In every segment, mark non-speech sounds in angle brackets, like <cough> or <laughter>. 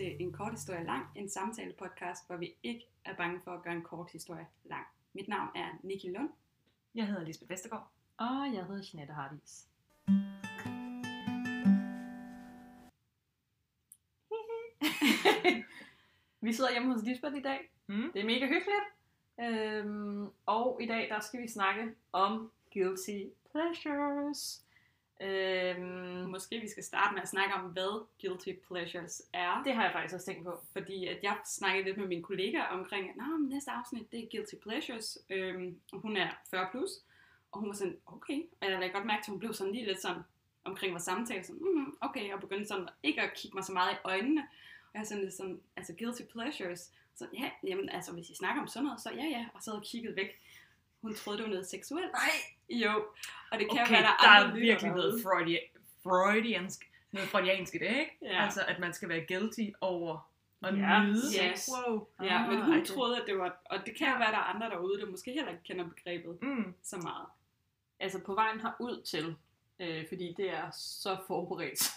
til En Kort Historie Lang, en samtale-podcast, hvor vi ikke er bange for at gøre en kort historie lang. Mit navn er Nikki Lund. Jeg hedder Lisbeth Vestergaard. Og jeg hedder Jeanette Hardis. <laughs> vi sidder hjemme hos Lisbeth i dag. Mm. Det er mega hyggeligt. Øhm, og i dag der skal vi snakke om guilty pleasures. Øhm, Måske vi skal starte med at snakke om, hvad guilty pleasures er. det har jeg faktisk også tænkt på. Fordi at jeg snakkede lidt med mine kollegaer omkring, at Nå, men næste afsnit, det er guilty pleasures. Øhm, og hun er 40 plus. Og hun var sådan, okay. Og jeg lagde godt mærke til, at hun blev sådan lige lidt sådan omkring vores samtale. Sådan, mm, okay, og begyndte sådan ikke at kigge mig så meget i øjnene. Og jeg sådan lidt sådan, altså guilty pleasures. Så ja, jamen altså hvis I snakker om sådan noget, så ja ja. Og så havde jeg kigget væk. Hun troede, det var noget seksuelt. Nej, Jo, og det kan Okay, være, der, der, er virkelig noget Freudi- freudiansk, noget freudiansk i det, ikke? Ja. Altså, at man skal være guilty over at Ja, nyde yes. Wow. Ja, men Ah, hun ej, troede, at det var... Og det kan jo være, der er andre derude, der måske heller ikke kender begrebet Mm. så meget. altså på vejen herud til, øh, fordi det er så forberedt.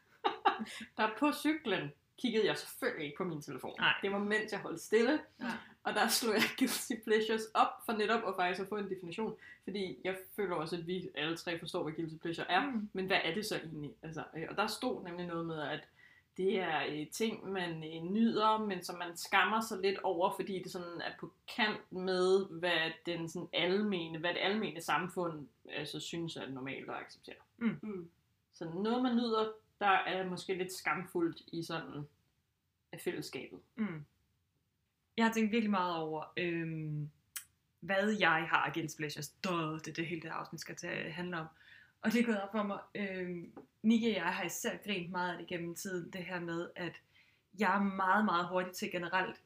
<laughs> der på cyklen kiggede jeg selvfølgelig ikke på min telefon. Nej. Det var mens jeg holdt stille, Ja. Og der slog jeg <laughs> guilty pleasures op for netop at faktisk at få en definition. Fordi jeg føler også, at vi alle tre forstår, hvad guilty pleasure er. Mm. Men hvad er det så egentlig? Altså, øh, og der stod nemlig noget med, at det er øh, ting, man øh, nyder, men som man skammer sig lidt over, fordi det sådan er på kant med, hvad den sådan almene, hvad det almene samfund altså, synes er normalt at acceptere. Mm. Så noget, man nyder, der er måske lidt skamfuldt i sådan af fællesskabet. Mm. Jeg har tænkt virkelig meget over, øhm, hvad jeg har af guilty pleasures. Duh, det er det hele det afsnit skal tage, handle om. Og det er gået op for mig. Øhm, Nicky og jeg har især grint meget af det gennem tiden, det her med, at jeg er meget, meget hurtig til generelt,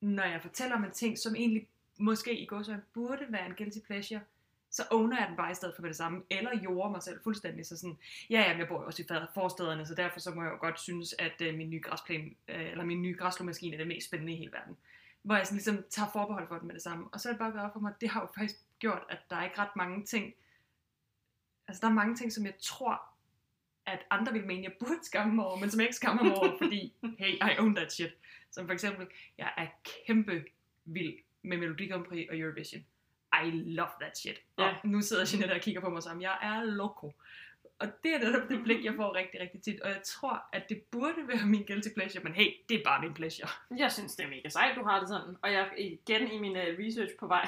når jeg fortæller om en ting, som egentlig måske i går så burde være en guilty pleasure, så owner jeg den bare i stedet for med det samme, eller jorder mig selv fuldstændig, så sådan, ja, jamen, jeg bor jo også i forstederne, så derfor så må jeg jo godt synes, at øh, min nye græsplæne, øh, eller min nye græslåmaskine er det mest spændende i hele verden. Hvor jeg sådan ligesom tager forbehold for det med det samme. Og så er det bare gået op for mig, at det har jo faktisk gjort, at der er ikke ret mange ting, altså der er mange ting, som jeg tror, at andre vil mene, jeg burde skamme mig over, men som jeg ikke skammer mig over, fordi, hey, I own that shit. Som for eksempel, jeg er kæmpe vild med Melodi Grand Prix og Eurovision. I love that shit. Og Ja. nu sidder Jeanette og kigger på mig sammen. Jeg er loco. Og det er netop det blik, jeg får rigtig, rigtig tit. Og jeg tror, at det burde være min guilty pleasure, men hey, det er bare min pleasure. Jeg synes, det er mega sejt, du har det sådan. Og jeg igen i min uh, research på vej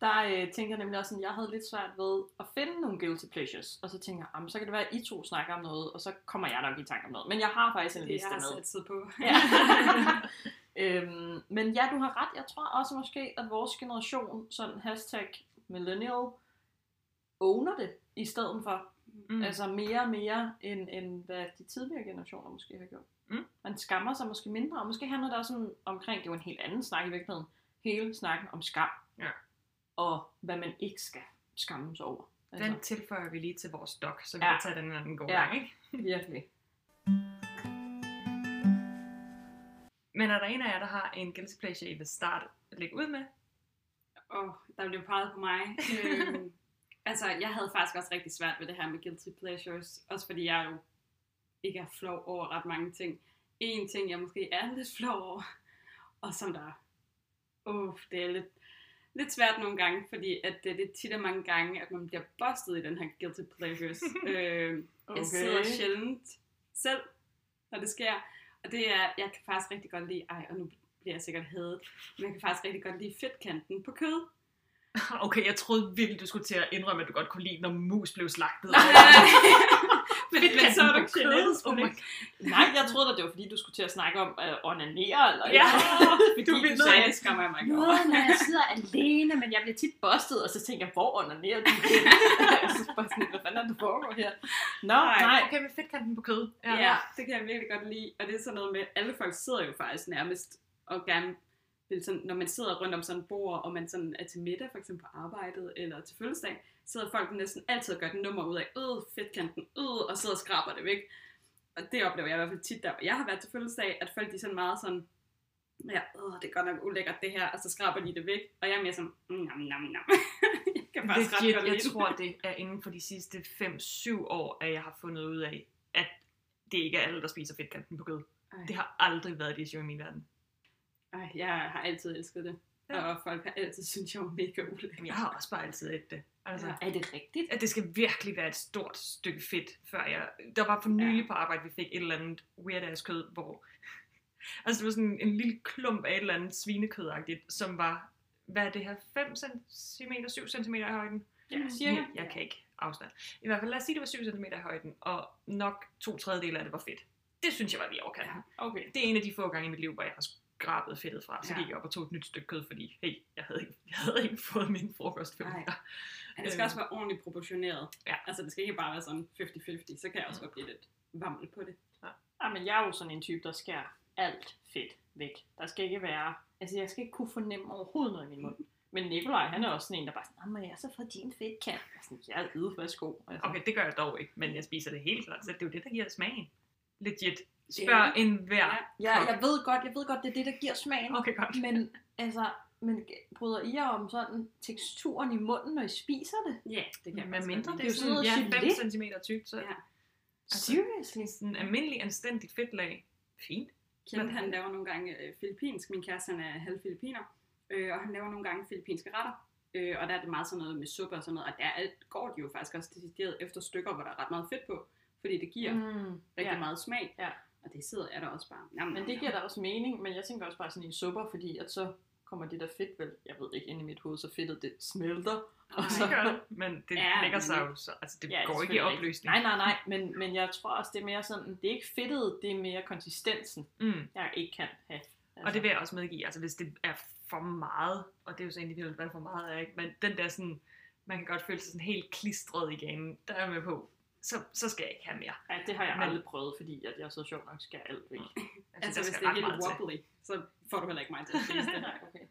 der uh, tænker jeg nemlig også sådan, jeg havde lidt svært ved at finde nogle guilty pleasures. Og så tænker jeg, "Jamen, så kan det være, at I to snakker om noget, og så kommer jeg nok i tanke om noget. Men jeg har faktisk en Det liste er jeg med. satset på. Ja. <laughs> øhm, men ja, du har ret. Jeg tror også måske, at vores generation, sådan hashtag millennial, owner det i stedet for. Mm. Altså mere og mere, end, end hvad de tidligere generationer måske har gjort. Mm. Man skammer sig måske mindre, og måske handler det også sådan omkring, det er jo en helt anden snak i virkeligheden, hele snakken om skam. Ja. Og hvad man ikke skal skamme sig over. Altså, Den tilføjer vi lige til vores doc, så vi Ja. kan tage den anden gode Ja. gang, ikke? <laughs> virkelig. Men er der en af jer, der har en guilty pleasure, I vil starte at lægge ud med? Og der blev peget på mig. <laughs> øhm, altså, jeg havde faktisk også rigtig svært ved det her med guilty pleasures. Også fordi jeg jo ikke er flov over ret mange ting. En ting, jeg måske er <laughs> lidt flov over, og som der... Uh, det er lidt, lidt svært nogle gange, fordi at det, det er tit og mange gange, at man bliver bustet i den her guilty pleasures. <laughs> øhm, Jeg sidder sjældent selv, når det sker. Og det er, jeg kan faktisk rigtig godt lide, ej, og nu bliver jeg sikkert hadet, men jeg kan faktisk rigtig godt lide fedtkanten på kød. <laughs> Okay, jeg troede virkelig, du skulle til at indrømme, at du godt kunne lide, når mus blev slagtet. <laughs> men, <laughs> men så er der kød. Oh Nej, jeg troede da, det var fordi, du skulle til at snakke om at onanere, eller Ja. fordi Du du, du sagde, Nej, det skammer jeg mig ikke over. Når jeg sidder alene, men jeg bliver tit bustet, og så tænker jeg, hvor onanerer du jeg synes bare sådan, hvad fanden er det foregår her? Nå, Nej. nej. Okay, med fedtkanten på kød. Ja. ja, det kan jeg virkelig godt lide. Og det er sådan noget med, alle folk sidder jo faktisk nærmest og gerne vil sådan, når man sidder rundt om sådan et bord, og man sådan er til middag, for eksempel på arbejdet eller til fødselsdag, sidder folk næsten altid og gør et nummer ud af, øh, fedtkanten, øh, og sidder og skraber det væk. Og det oplever jeg i hvert fald tit, der hvor jeg har været til fødselsdag, at folk de er sådan meget sådan, ja, øh, det er godt nok ulækkert det her, og så skraber de det væk, og jeg er mere sådan, mm, nam, nam, nam. <laughs> jeg kan ret Legit, jeg lide det. tror, <laughs> det er inden for de sidste 5-7 år, at jeg har fundet ud af, at det ikke er alle, der spiser fedtkanten på kød. Ej. Det har aldrig været et issue i min verden. Ej, jeg har altid elsket det. Ja. Og folk har altid syntes, jeg var mega ulækker. Jeg har også bare altid et det. Altså, Ja. Er det rigtigt? at det skal virkelig være et stort stykke fedt, før jeg... Der var for nylig ja. Ja. på arbejde, vi fik et eller andet weird ass kød, hvor... altså, det var sådan en lille klump af et eller andet svinekødagtigt, som var... Hvad er det her? 5 cm, 7 cm i højden? Ja, cirka. Jeg, jeg kan ikke afstand. I hvert fald, lad os sige, det var 7 cm i højden, og nok to tredjedele af det var fedt. Det synes jeg var lige overkant. Ja. Okay. Det er en af de få gange i mit liv, hvor jeg har skrabet fedtet fra. Så Ja. gik jeg op og tog et nyt stykke kød, fordi, hey, jeg havde ikke, jeg havde ikke fået min frokost før. Nej. Ja, det skal Øhm. også være ordentligt proportioneret. Ja. Altså, det skal ikke bare være sådan 50-50. Så kan jeg også godt blive lidt vammel på det. Ja, men jeg er jo sådan en type, der skærer alt fedt væk. Der skal ikke være... Altså, jeg skal ikke kunne fornemme overhovedet noget i min mund. Men Nikolaj, han er også sådan en, der bare sådan, "Nå, men jeg er så fra din fedt kan. Jeg er sådan, jeg er yde, værsgo. Altså. Okay, det gør jeg dog ikke, men jeg spiser det helt klart. Så det er jo det, der giver smagen. Legit. Spørg en hver. Ja. Ja, jeg ved godt, jeg ved godt, det er det, der giver smagen. Okay, godt. Men altså, men bryder I jer om sådan teksturen i munden, når I spiser det? Ja, det kan faktisk mindre det er jo sådan, noget ja, gelé. 5 cm tykt, så Ja. Altså, Seriously? sådan en almindelig anstændigt fedtlag. Fint. Men- han laver nogle gange øh, filippinsk. Min kæreste, han er halv filippiner. Øh, og han laver nogle gange filippinske retter. Øh, og der er det meget sådan noget med suppe og sådan noget. Og der er, går de jo faktisk også decideret efter stykker, hvor der er ret meget fedt på. Fordi det giver. Mm, rigtig ja. meget smag. Ja. Og det sidder jeg der også bare. Jamen, Men det giver da også mening, men jeg tænker også bare sådan i en supper, fordi at så kommer det der fedt vel, jeg ved ikke, ind i mit hoved, så fedtet det smelter. Og Det så, gør det, men det Ja, lægger sig jo så, altså det Ja, det går ikke i opløsning. Nej, nej, nej, men, men jeg tror også, det er mere sådan, det er ikke fedtet, det er mere konsistensen, Mm. jeg ikke kan have. Altså, Og det vil jeg også medgive, altså hvis det er for meget, og det er jo så individuelt, hvad for meget er, ikke? men den der sådan, man kan godt føle sig sådan helt klistret i ganen, der er jeg med på, så, så skal jeg ikke have mere. Ej, det har jeg Men- aldrig prøvet, fordi at jeg så sjovt nok skal alt væk. Altså, der hvis det er helt meget til. wobbly, så får du heller ikke mig til at spise det. <laughs> Okay.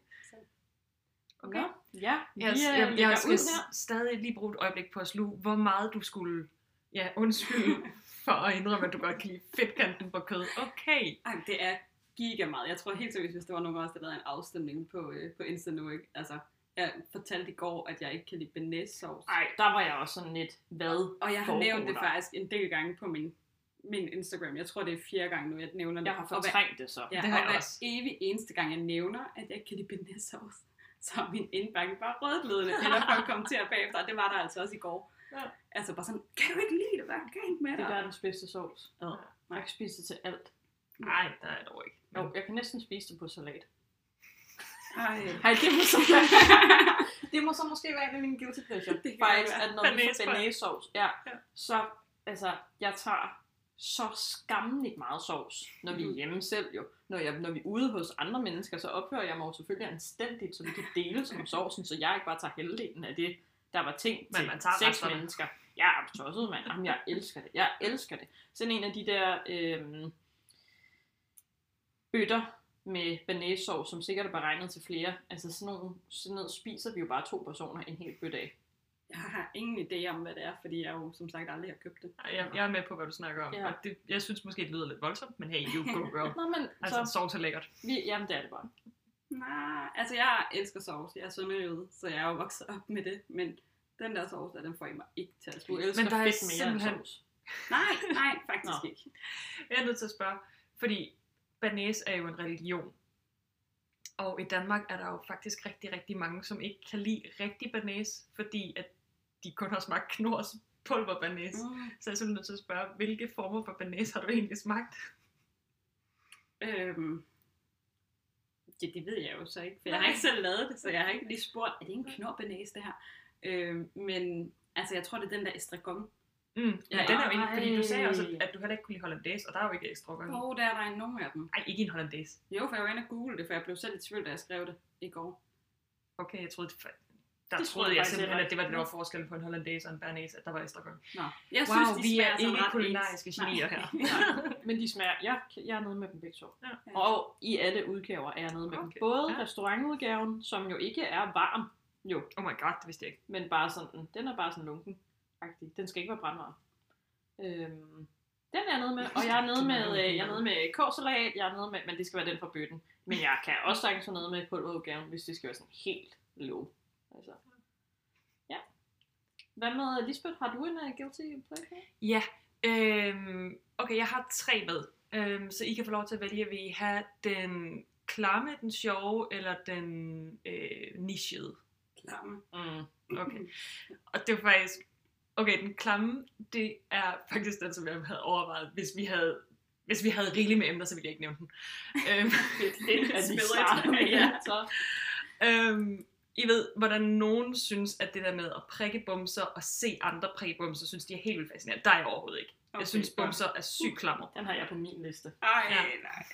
Okay. Nå, ja, vi Jeg, øh, jeg, jeg skal her. stadig lige bruge et øjeblik på at sluge, hvor meget du skulle, ja undskyld, <laughs> for at indrømme, at du godt kan lide fedtkanten på kød. Okay. Ej, det er giga meget. Jeg tror helt seriøst, hvis der var nogen af os, der lavede en afstemning på, øh, på Insta nu, ikke? Altså, jeg fortalte i går, at jeg ikke kan lide bearnaise-sauce. Ej, der var jeg også sådan lidt, hvad Og jeg har nævnt det faktisk en del gange på min, min Instagram. Jeg tror, det er fjerde gang nu, jeg nævner det. Jeg har fortrængt det så. Ja, Det det har og jeg hver evig eneste gang, jeg nævner, at jeg ikke kan lide bearnaise-sauce, <laughs> så er min indbakke bare rødglødende, eller folk kommenterer bagefter, og det var der altså også i går. Ja. Altså bare sådan, kan du ikke lide det, hvad er galt med Det er dig? verdens bedste sovs. Ja. Jeg kan spise det til alt. Nej, der er jeg dog ikke. Jo, jeg kan næsten spise det på salat. Ej. Hej, det må så, <laughs> det må så måske være en af mine guilty pleasure. Det Faktisk, være. at når vi får bearnaise-sovs, ja, Ja. så, altså, jeg tager så skammeligt meget sovs, når vi er Mhm. hjemme selv jo. Når, jeg, når vi er ude hos andre mennesker, så opfører jeg mig jo selvfølgelig anstændigt, så vi kan dele som sovsen, så jeg ikke bare tager halvdelen af det, der var tænkt Men man tager seks mennesker. Jeg er tosset, mand. Jamen, jeg elsker det. Jeg elsker det. Sådan en af de der øhm, bøtter med banæssovs, som sikkert er beregnet til flere. Altså sådan, nogle, sådan noget spiser vi jo bare to personer en hel bøtte af. Jeg har ingen idé om, hvad det er, fordi jeg jo som sagt aldrig har købt det. Ej, Jeg, jeg er med på, hvad du snakker om. Ja. Og det, jeg synes måske, det lyder lidt voldsomt, men hey, you go girl. <laughs> Nå, men Altså, så, sovs er lækkert. vi, jamen det er det bare. Nej, altså jeg elsker sovs. Jeg er sønderjøde, så jeg er jo vokset op med det. Men den der sovs, der, den får I mig ikke til at Du spise. elsker der er fedt mere end simpelthen- sovs. Nej, nej, faktisk Nå. ikke. Jeg er nødt til at spørge, fordi banæs er jo en religion. Og i Danmark er der jo faktisk rigtig, rigtig mange, som ikke kan lide rigtig banæs, fordi at de kun har smagt knors pulver banæs. Mm. Så jeg er simpelthen nødt til at spørge, hvilke former for banæs har du egentlig smagt? Øhm. Ja, det ved jeg jo så ikke, for jeg har ikke selv lavet det, så jeg har ikke lige spurgt, er det en knorbenæs det her? Øhm, men altså, jeg tror, det er den der estragon. Mm. Ja, den er jo egentlig, fordi du sagde også, at, du heller ikke kunne lide hollandaise, og der er jo ikke ekstra gang. Åh, oh, der er der en nogen af dem. Ej, ikke en hollandaise. Jo, for jeg var inde og google det, for jeg blev selv i tvivl, da jeg skrev det i går. Okay, jeg troede, det, der Det troede troede jeg simpelthen, at det var det, der ikke. var forskellen på en hollandaise og en bernæs, at der var ekstra gang. Nå, jeg Wow, synes, de vi er smager sådan ikke kulinariske genier Nej. her. <laughs> Nej, men de smager, jeg, jeg er nede med dem begge to. Ja. Og i alle udgaver er jeg nede med dem. Okay. Både Ja. restaurantudgaven, som jo ikke er varm, jo, Oh my god, det vidste jeg ikke. men bare sådan, den er bare sådan lunken -agtig. Den skal ikke være brandvarm. Øhm, den er jeg nede med, og jeg er nede med, øh, jeg er nede med kåsalat, jeg er nede med, men det skal være den fra bøtten. Men jeg kan også sagtens være nede med pulverudgaven, hvis det skal være sådan helt low. Altså. Ja. Hvad med Lisbeth? Har du en uh, guilty pleasure? Ja, øhm, okay, jeg har tre med. Øhm, så I kan få lov til at vælge, vil I have den klamme, den sjove, eller den øh, nichede? Klamme. Mm. Okay. <laughs> Og det var faktisk... Okay, den klamme, det er faktisk den, som jeg havde overvejet, hvis vi havde hvis vi havde rigeligt med emner, så ville jeg ikke nævne den. Øhm, Det er <laughs> med, Ja. Så. øhm, I ved, hvordan nogen synes, at det der med at prikke bumser og se andre prikke bumser, synes de er helt vildt fascinerende. Der er jeg overhovedet ikke. Jeg Okay, synes, godt. bumser er sygt klammer. Den har jeg på min liste. Ej, Ja. nej.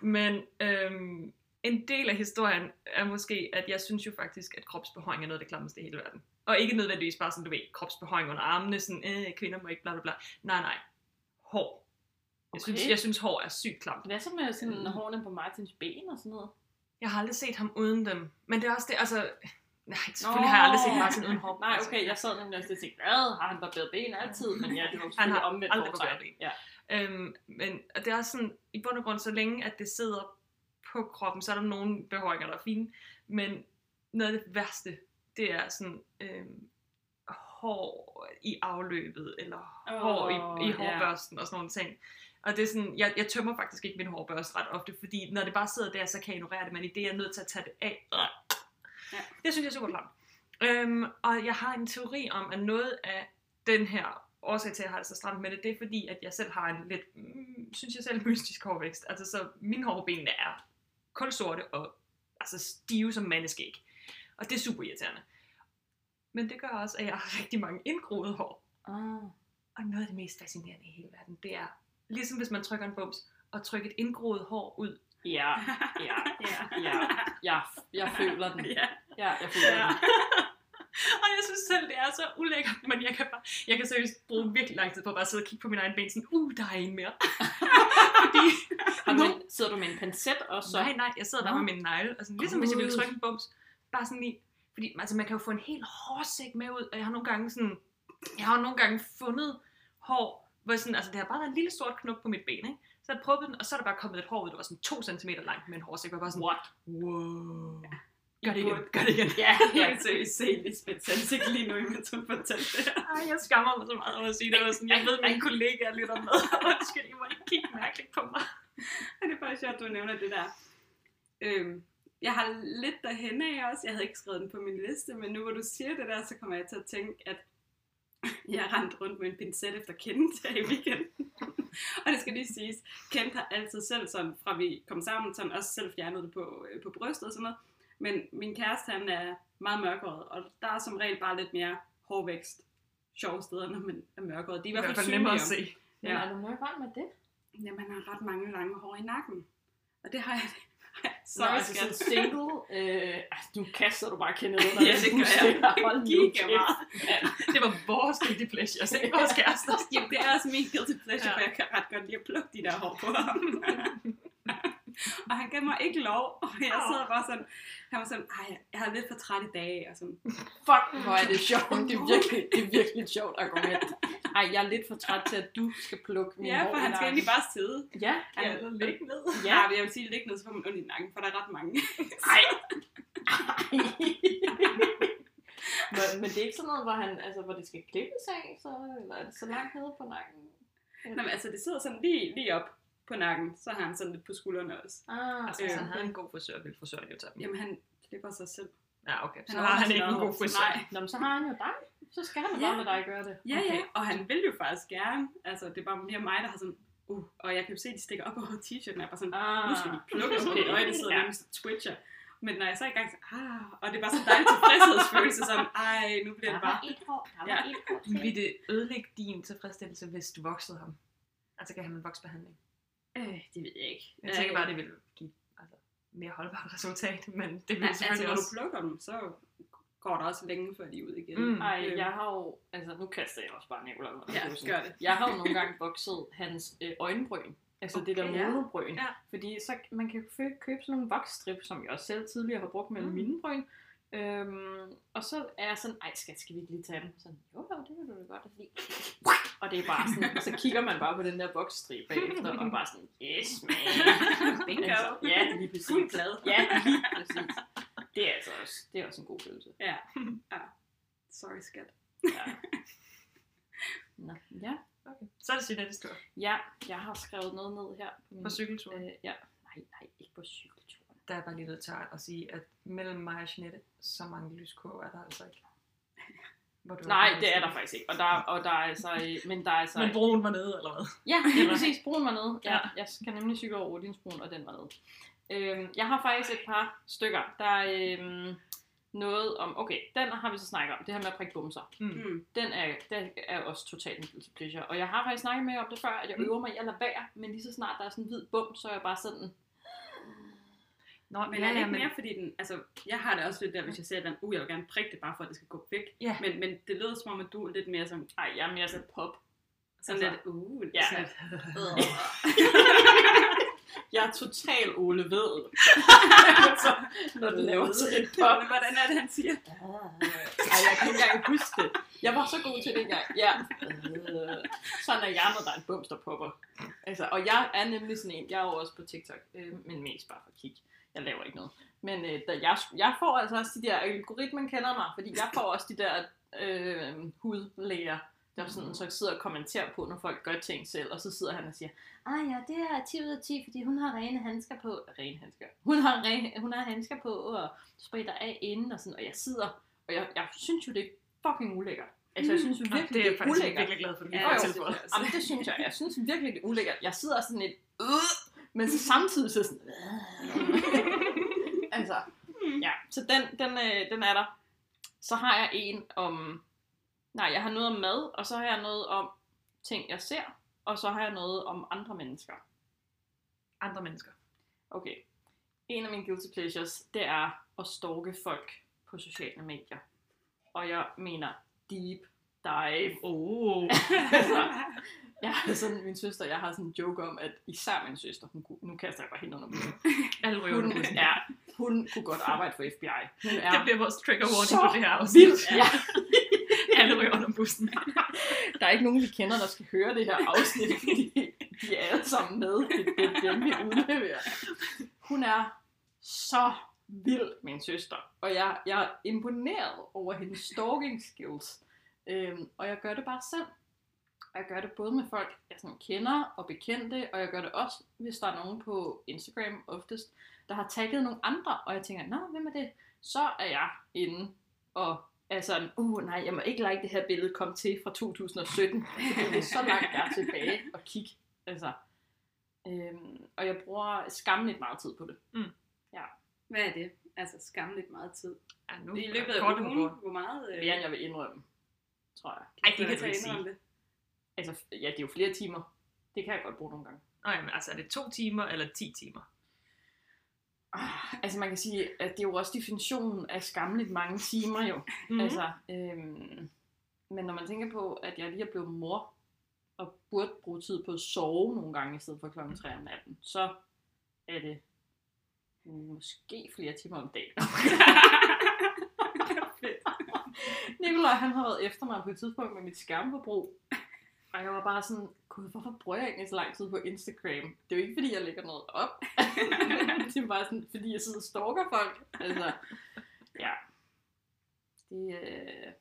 Men øhm, en del af historien er måske, at jeg synes jo faktisk, at kropsbehøring er noget af det klammeste i hele verden. Og ikke nødvendigvis bare sådan, du ved, kropsbehøring under armene, sådan, øh, kvinder må ikke, bla bla bla. Nej, nej. Hår. Jeg, synes, jeg synes, hår er sygt klamt. Hvad så med sådan Mm. hårene på Martins ben og sådan noget? Jeg har aldrig set ham uden dem. Men det er også det, altså... Nej, selvfølgelig har jeg aldrig set Martin uden hår. Nej, okay, jeg sad nemlig også og tænkte, hvad, har han barberet ben altid? Men ja, det var Han har omvendt aldrig barberet ben. Ja. Øhm, men og det er også sådan, i bund og grund, så længe at det sidder på kroppen, så er der nogle behøringer, der er fine. Men noget af det værste, det er sådan øhm, hår i afløbet, eller Åh, hår i, i hårbørsten og sådan nogle ting. Og det er sådan, jeg, jeg tømmer faktisk ikke min hårbørste ret ofte, fordi når det bare sidder der, så kan jeg ignorere det, men i det er jeg nødt til at tage det af. Ja. Det synes jeg er super klamt. Øhm, og jeg har en teori om, at noget af den her årsag til, at jeg har det så stramt med det, det er fordi, at jeg selv har en lidt, mm, synes jeg selv, mystisk hårvækst. Altså, så mine hårben er kulsorte og altså stive som mandeskæg. Og det er super irriterende. Men det gør også, at jeg har rigtig mange indgroede hår. Ah. Og noget af det mest fascinerende i hele verden, det er, ligesom hvis man trykker en bums, og trykke et indgroet hår ud. Ja, ja, <laughs> Ja. ja, ja, jeg føler den. Ja. Ja, jeg føler Ja. den. og jeg synes selv, det er så ulækkert, men jeg kan, bare, jeg kan seriøst bruge virkelig lang tid på at bare sidde og kigge på min egen ben, sådan, uh, der er en mere. <laughs> Fordi, Har nu, du, sidder du med en pincet også? Så? nej, nej, jeg sidder bare Nå. med min negle, og sådan, ligesom hvis jeg ville trykke en bums, bare sådan lige, fordi altså, man kan jo få en hel hårsæk med ud, og jeg har nogle gange sådan, jeg har nogle gange fundet hår, hvor sådan, altså det har bare været en lille sort knop på mit ben, ikke? Så jeg prøvede den, og så er der bare kommet et hår ud, der var sådan 2 cm langt med en hårsæk, og jeg var bare sådan, What? wow. Gør det igen, gør det igen. Ja, <laughs> Jeg ja. kan seriøst se Lisbeths ansigt lige nu, imens hun fortalte det her. Ej, jeg skammer mig så meget over at sige det. Jeg, var sådan, jeg ved, at mine kollegaer lytter med. <laughs> Undskyld, I må ikke kigge mærkeligt på mig. Og det er bare sjovt, at du nævner det der. Øhm, jeg har lidt derhen af også. Jeg havde ikke skrevet den på min liste, men nu hvor du siger det der, så kommer jeg til at tænke, at jeg rendte rundt med en pincet efter Kent i weekenden. og det skal lige siges, Kent har altid selv sådan, fra vi kom sammen, sådan også selv fjernet det på, øh, på brystet og sådan noget. Men min kæreste, han er meget mørkhåret, og der er som regel bare lidt mere hårvækst sjove steder, når man er mørkhåret. De er i hvert fald nemmere at se. Men Ja. er du med det? Jamen, han har ret mange lange hår i nakken. Og det har jeg... Sorry, Sorry, altså sådan single. Øh, altså, nu kaster du bare kendet <laughs> under Ja, det gør jeg. <laughs> Hold nu meget. Ja. Det var vores guilty pleasure, så ikke vores kærester. <laughs> Jamen, det er også min guilty pleasure, Ja. for jeg kan ret godt lide at plukke de der hår på ham. og han gav mig ikke lov, og jeg sidder bare sådan, han var sådan, ej, jeg har lidt for træt i dag, og sådan, Fuck, hvor er det sjovt. Det er virkelig, det er virkelig et sjovt argument. <laughs> Ej, jeg er lidt for træt til, at du skal plukke min ja, for han skal egentlig bare sidde. Ja, Ja, eller ligge ned. Ja, men jeg vil sige, ligge ned, så får man ondt i nakken, for der er ret mange. <laughs> Ej. men, men det er ikke sådan noget, hvor, han, altså, hvor det skal klippes af, så, eller er det så langt nede på nakken? Nå, men altså, det sidder sådan lige, lige op på nakken, så har han sådan lidt på skuldrene også. Ah, Altså, Øh, han havde en god frisør, ville frisøren jo tage dem. Jamen, han klipper sig selv. Ja, okay. Så Han har har han ikke en god frisør. Nej. Nå, men så har han jo dig. Så skal han Ja. bare med dig gøre det. Ja, Okay. ja, og han vil jo faktisk gerne. Altså, det er bare mere mig, der har sådan, uh, og jeg kan jo se, at de stikker op over t-shirten, og jeg er bare sådan, Ah. nu skal de plukke sig, Okay. og øjnene sidder Ja. nærmest og twitcher. Men når jeg så er i gang, så, ah, og det er bare sådan en dejlig tilfredshedsfølelse, sådan, ej, nu bliver det bare, et hår. Der Ja. et hår Vil det ødelægge din tilfredsstillelse, hvis du voksede ham? Altså, kan han en voksbehandling? øh, det ved jeg ikke. Jeg tænker bare, det vil give altså, mere holdbart resultat, men det vil Ja, altså, selvfølgelig når du også... plukker dem, så går der også længe, før de er ude igen. Mm. Ej, Øh, jeg har jo, altså nu kaster jeg også bare under Ja, gør det. Jeg har jo nogle gange vokset hans øh, øjenbryn. Altså okay, det der Okay, ja. monobryn. Ja. Fordi så man kan købe sådan nogle voksstrip, som jeg også selv tidligere har brugt mellem Mm. mine bryn. Øhm, og så er jeg sådan, ej skat, skal vi ikke lige tage dem? Sådan, jo, jo, det vil du da godt. Fordi... Og det er bare sådan, og så kigger man bare på den der voksstrip bagefter, og bare sådan, yes man. <laughs> Bingo. Altså, ja, lige præcis. Fuld glad. Ja, lige præcis. Det er altså også, det er også en god følelse. Ja. <laughs> ja. Sorry, skat. Ja. <laughs> Nå, ja. Så er det Jeanettes tur. Ja, jeg har skrevet noget ned her. På, min, På cykelturen. øh, ja. Nej, nej, ikke på cykelturen. Der er bare lige nødt til at sige, at mellem mig og Jeanette, så mange lyskurver er der altså ikke. <laughs> Hvor du Nej, det er der faktisk ikke. Og der, og der er altså, men der er altså... Men broen var nede, eller hvad? Ja, lige præcis. Broen var nede. Ja, Ja. jeg kan nemlig cykle over Rodinsbroen, og den var nede. Øhm, jeg har faktisk et par stykker. Der er øhm, noget om... Okay, den har vi så snakket om. Det her med at prikke bumser. Mm. Mm. Den er, den er også totalt en guilty pleasure. Og jeg har faktisk snakket med om det før, at jeg Mm. øver mig i at lade være. Men lige så snart der er sådan en hvid bum, så er jeg bare sådan... Nå, Men ja, er det ikke men, mere, fordi den, altså, jeg har det også lidt der, hvis jeg ser den, uh, jeg vil gerne prikke det, bare for at det skal gå væk. Ja. Men, men det lyder som om, at du er lidt mere som, Ej, jeg er mere sådan pop. sådan Altså, lidt, uh, ja. sådan lidt, <laughs> <laughs> Jeg er total Ole Ved. <laughs> så, når du laver sådan et pop. Hvordan er det, han siger? Ej, jeg kan ikke engang huske det. Jeg var så god til det engang. Ja. Sådan er jeg, når der er en bums, der popper. Altså, og jeg er nemlig sådan en, jeg er jo også på TikTok, øh, men mest bare for at kigge. Jeg laver ikke noget. Men øh, da jeg, jeg får altså også de der, algoritmen kender mig, fordi jeg får også de der øh, hudlæger, der sådan, så sidder og kommenterer på, når folk gør ting selv, og så sidder han og siger, ah ja, det er 10 ud af 10, fordi hun har rene handsker på, rene handsker, hun har, rene, hun har handsker på, og spritter af inden, og sådan, og jeg sidder, og jeg, jeg synes jo, det er fucking ulækkert. Altså, jeg synes Nå, virkelig, det er jeg faktisk ulækkert. virkelig glad for, at du Ja, jo, tilføjet. det er Jamen, det synes jeg. Jeg synes virkelig, det er ulækkert. Jeg sidder sådan lidt, øh, men så samtidig så sådan, øh. <laughs> altså, ja. Så den, den, øh, den er der. Så har jeg en om, nej, jeg har noget om mad, og så har jeg noget om ting, jeg ser, og så har jeg noget om andre mennesker. Andre mennesker. Okay. En af mine guilty pleasures, det er at stalke folk på sociale medier. Og jeg mener deep dive. Oh. altså, <laughs> jeg har sådan, min søster, jeg har sådan en joke om, at især min søster, hun kunne, nu kaster jeg bare hende under bussen. Alle ryger Hun, ja, hun kunne godt arbejde for FBI. Hun er Det bliver vores trigger warning på det her afsnit. vildt. Ja. Alle ryger under bussen. <laughs> Der er ikke nogen, vi kender, der skal høre det her afsnit, <laughs> fordi de er alle sammen med. Det, er dem, vi udleverer. Hun er så vild, min søster. Og jeg, jeg er imponeret over hendes stalking skills. Øhm, og jeg gør det bare selv. Og jeg gør det både med folk, jeg sådan kender og bekendte, og jeg gør det også, hvis der er nogen på Instagram oftest, der har tagget nogle andre, og jeg tænker, nå, hvem er det? Så er jeg inde og er sådan, uh nej, jeg må ikke like det her billede kom til fra 2017, fordi det er så langt jeg er tilbage og kigge. Altså, øhm, og jeg bruger skammeligt meget tid på det. Hvad er det? Altså skamligt meget tid. Ja, nu I løbet af ugen, hvor meget... Øh, Mere end jeg vil indrømme, tror jeg. Ej, det kan tage ikke sige. det? Altså, ja, det er jo flere timer. Det kan jeg godt bruge nogle gange. Nå, jamen, altså er det to timer eller ti timer? Altså man kan sige, at det er jo også definitionen af skammeligt mange timer jo. Mhm. Mm-hmm. Altså, øhm, men når man tænker på, at jeg lige er blevet mor, og burde bruge tid på at sove nogle gange i stedet for klokken 3 om natten, så er det måske flere timer om dagen. <laughs> Nikolaj, han har været efter mig på et tidspunkt med mit skærmforbrug. Og jeg var bare sådan, gud, hvorfor bruger jeg egentlig så lang tid på Instagram? Det er jo ikke, fordi jeg lægger noget op. <laughs> det er bare sådan, fordi jeg sidder og stalker folk. Altså, ja. Det, øh...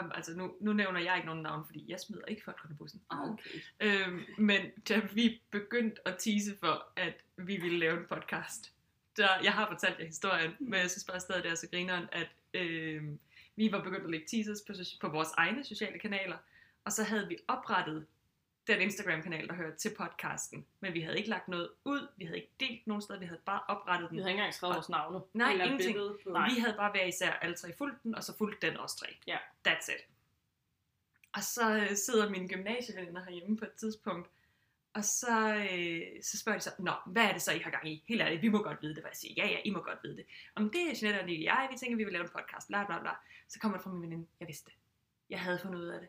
Um, altså nu, nu nævner jeg ikke nogen navn, fordi jeg smider ikke folk under bussen. okay. Øhm, men da vi begyndte at tease for, at vi ville lave en podcast, der, jeg har fortalt jer historien, men jeg synes bare stadig, det er så grineren, at øhm, vi var begyndt at lægge teasers på, på vores egne sociale kanaler, og så havde vi oprettet den Instagram-kanal, der hører til podcasten, men vi havde ikke lagt noget ud, vi havde ikke delt nogen steder, vi havde bare oprettet Vi den. havde ikke engang skrevet vores navne. Nej, Eller ingenting. på... Nej. Vi havde bare hver især alle tre fulgt den, og så fulgt den også tre. Ja. That's it. Og så øh, sidder mine gymnasieveninder herhjemme på et tidspunkt, og så, øh, så spørger de så, Nå, hvad er det så, I har gang i? Helt ærligt, vi må godt vide det. Hvad jeg siger, ja, ja, I må godt vide det. Om det er Jeanette og Nick og jeg, vi tænker, vi vil lave en podcast, bla bla bla. Så kommer det fra min veninde, jeg vidste det. Jeg havde fundet ud af det.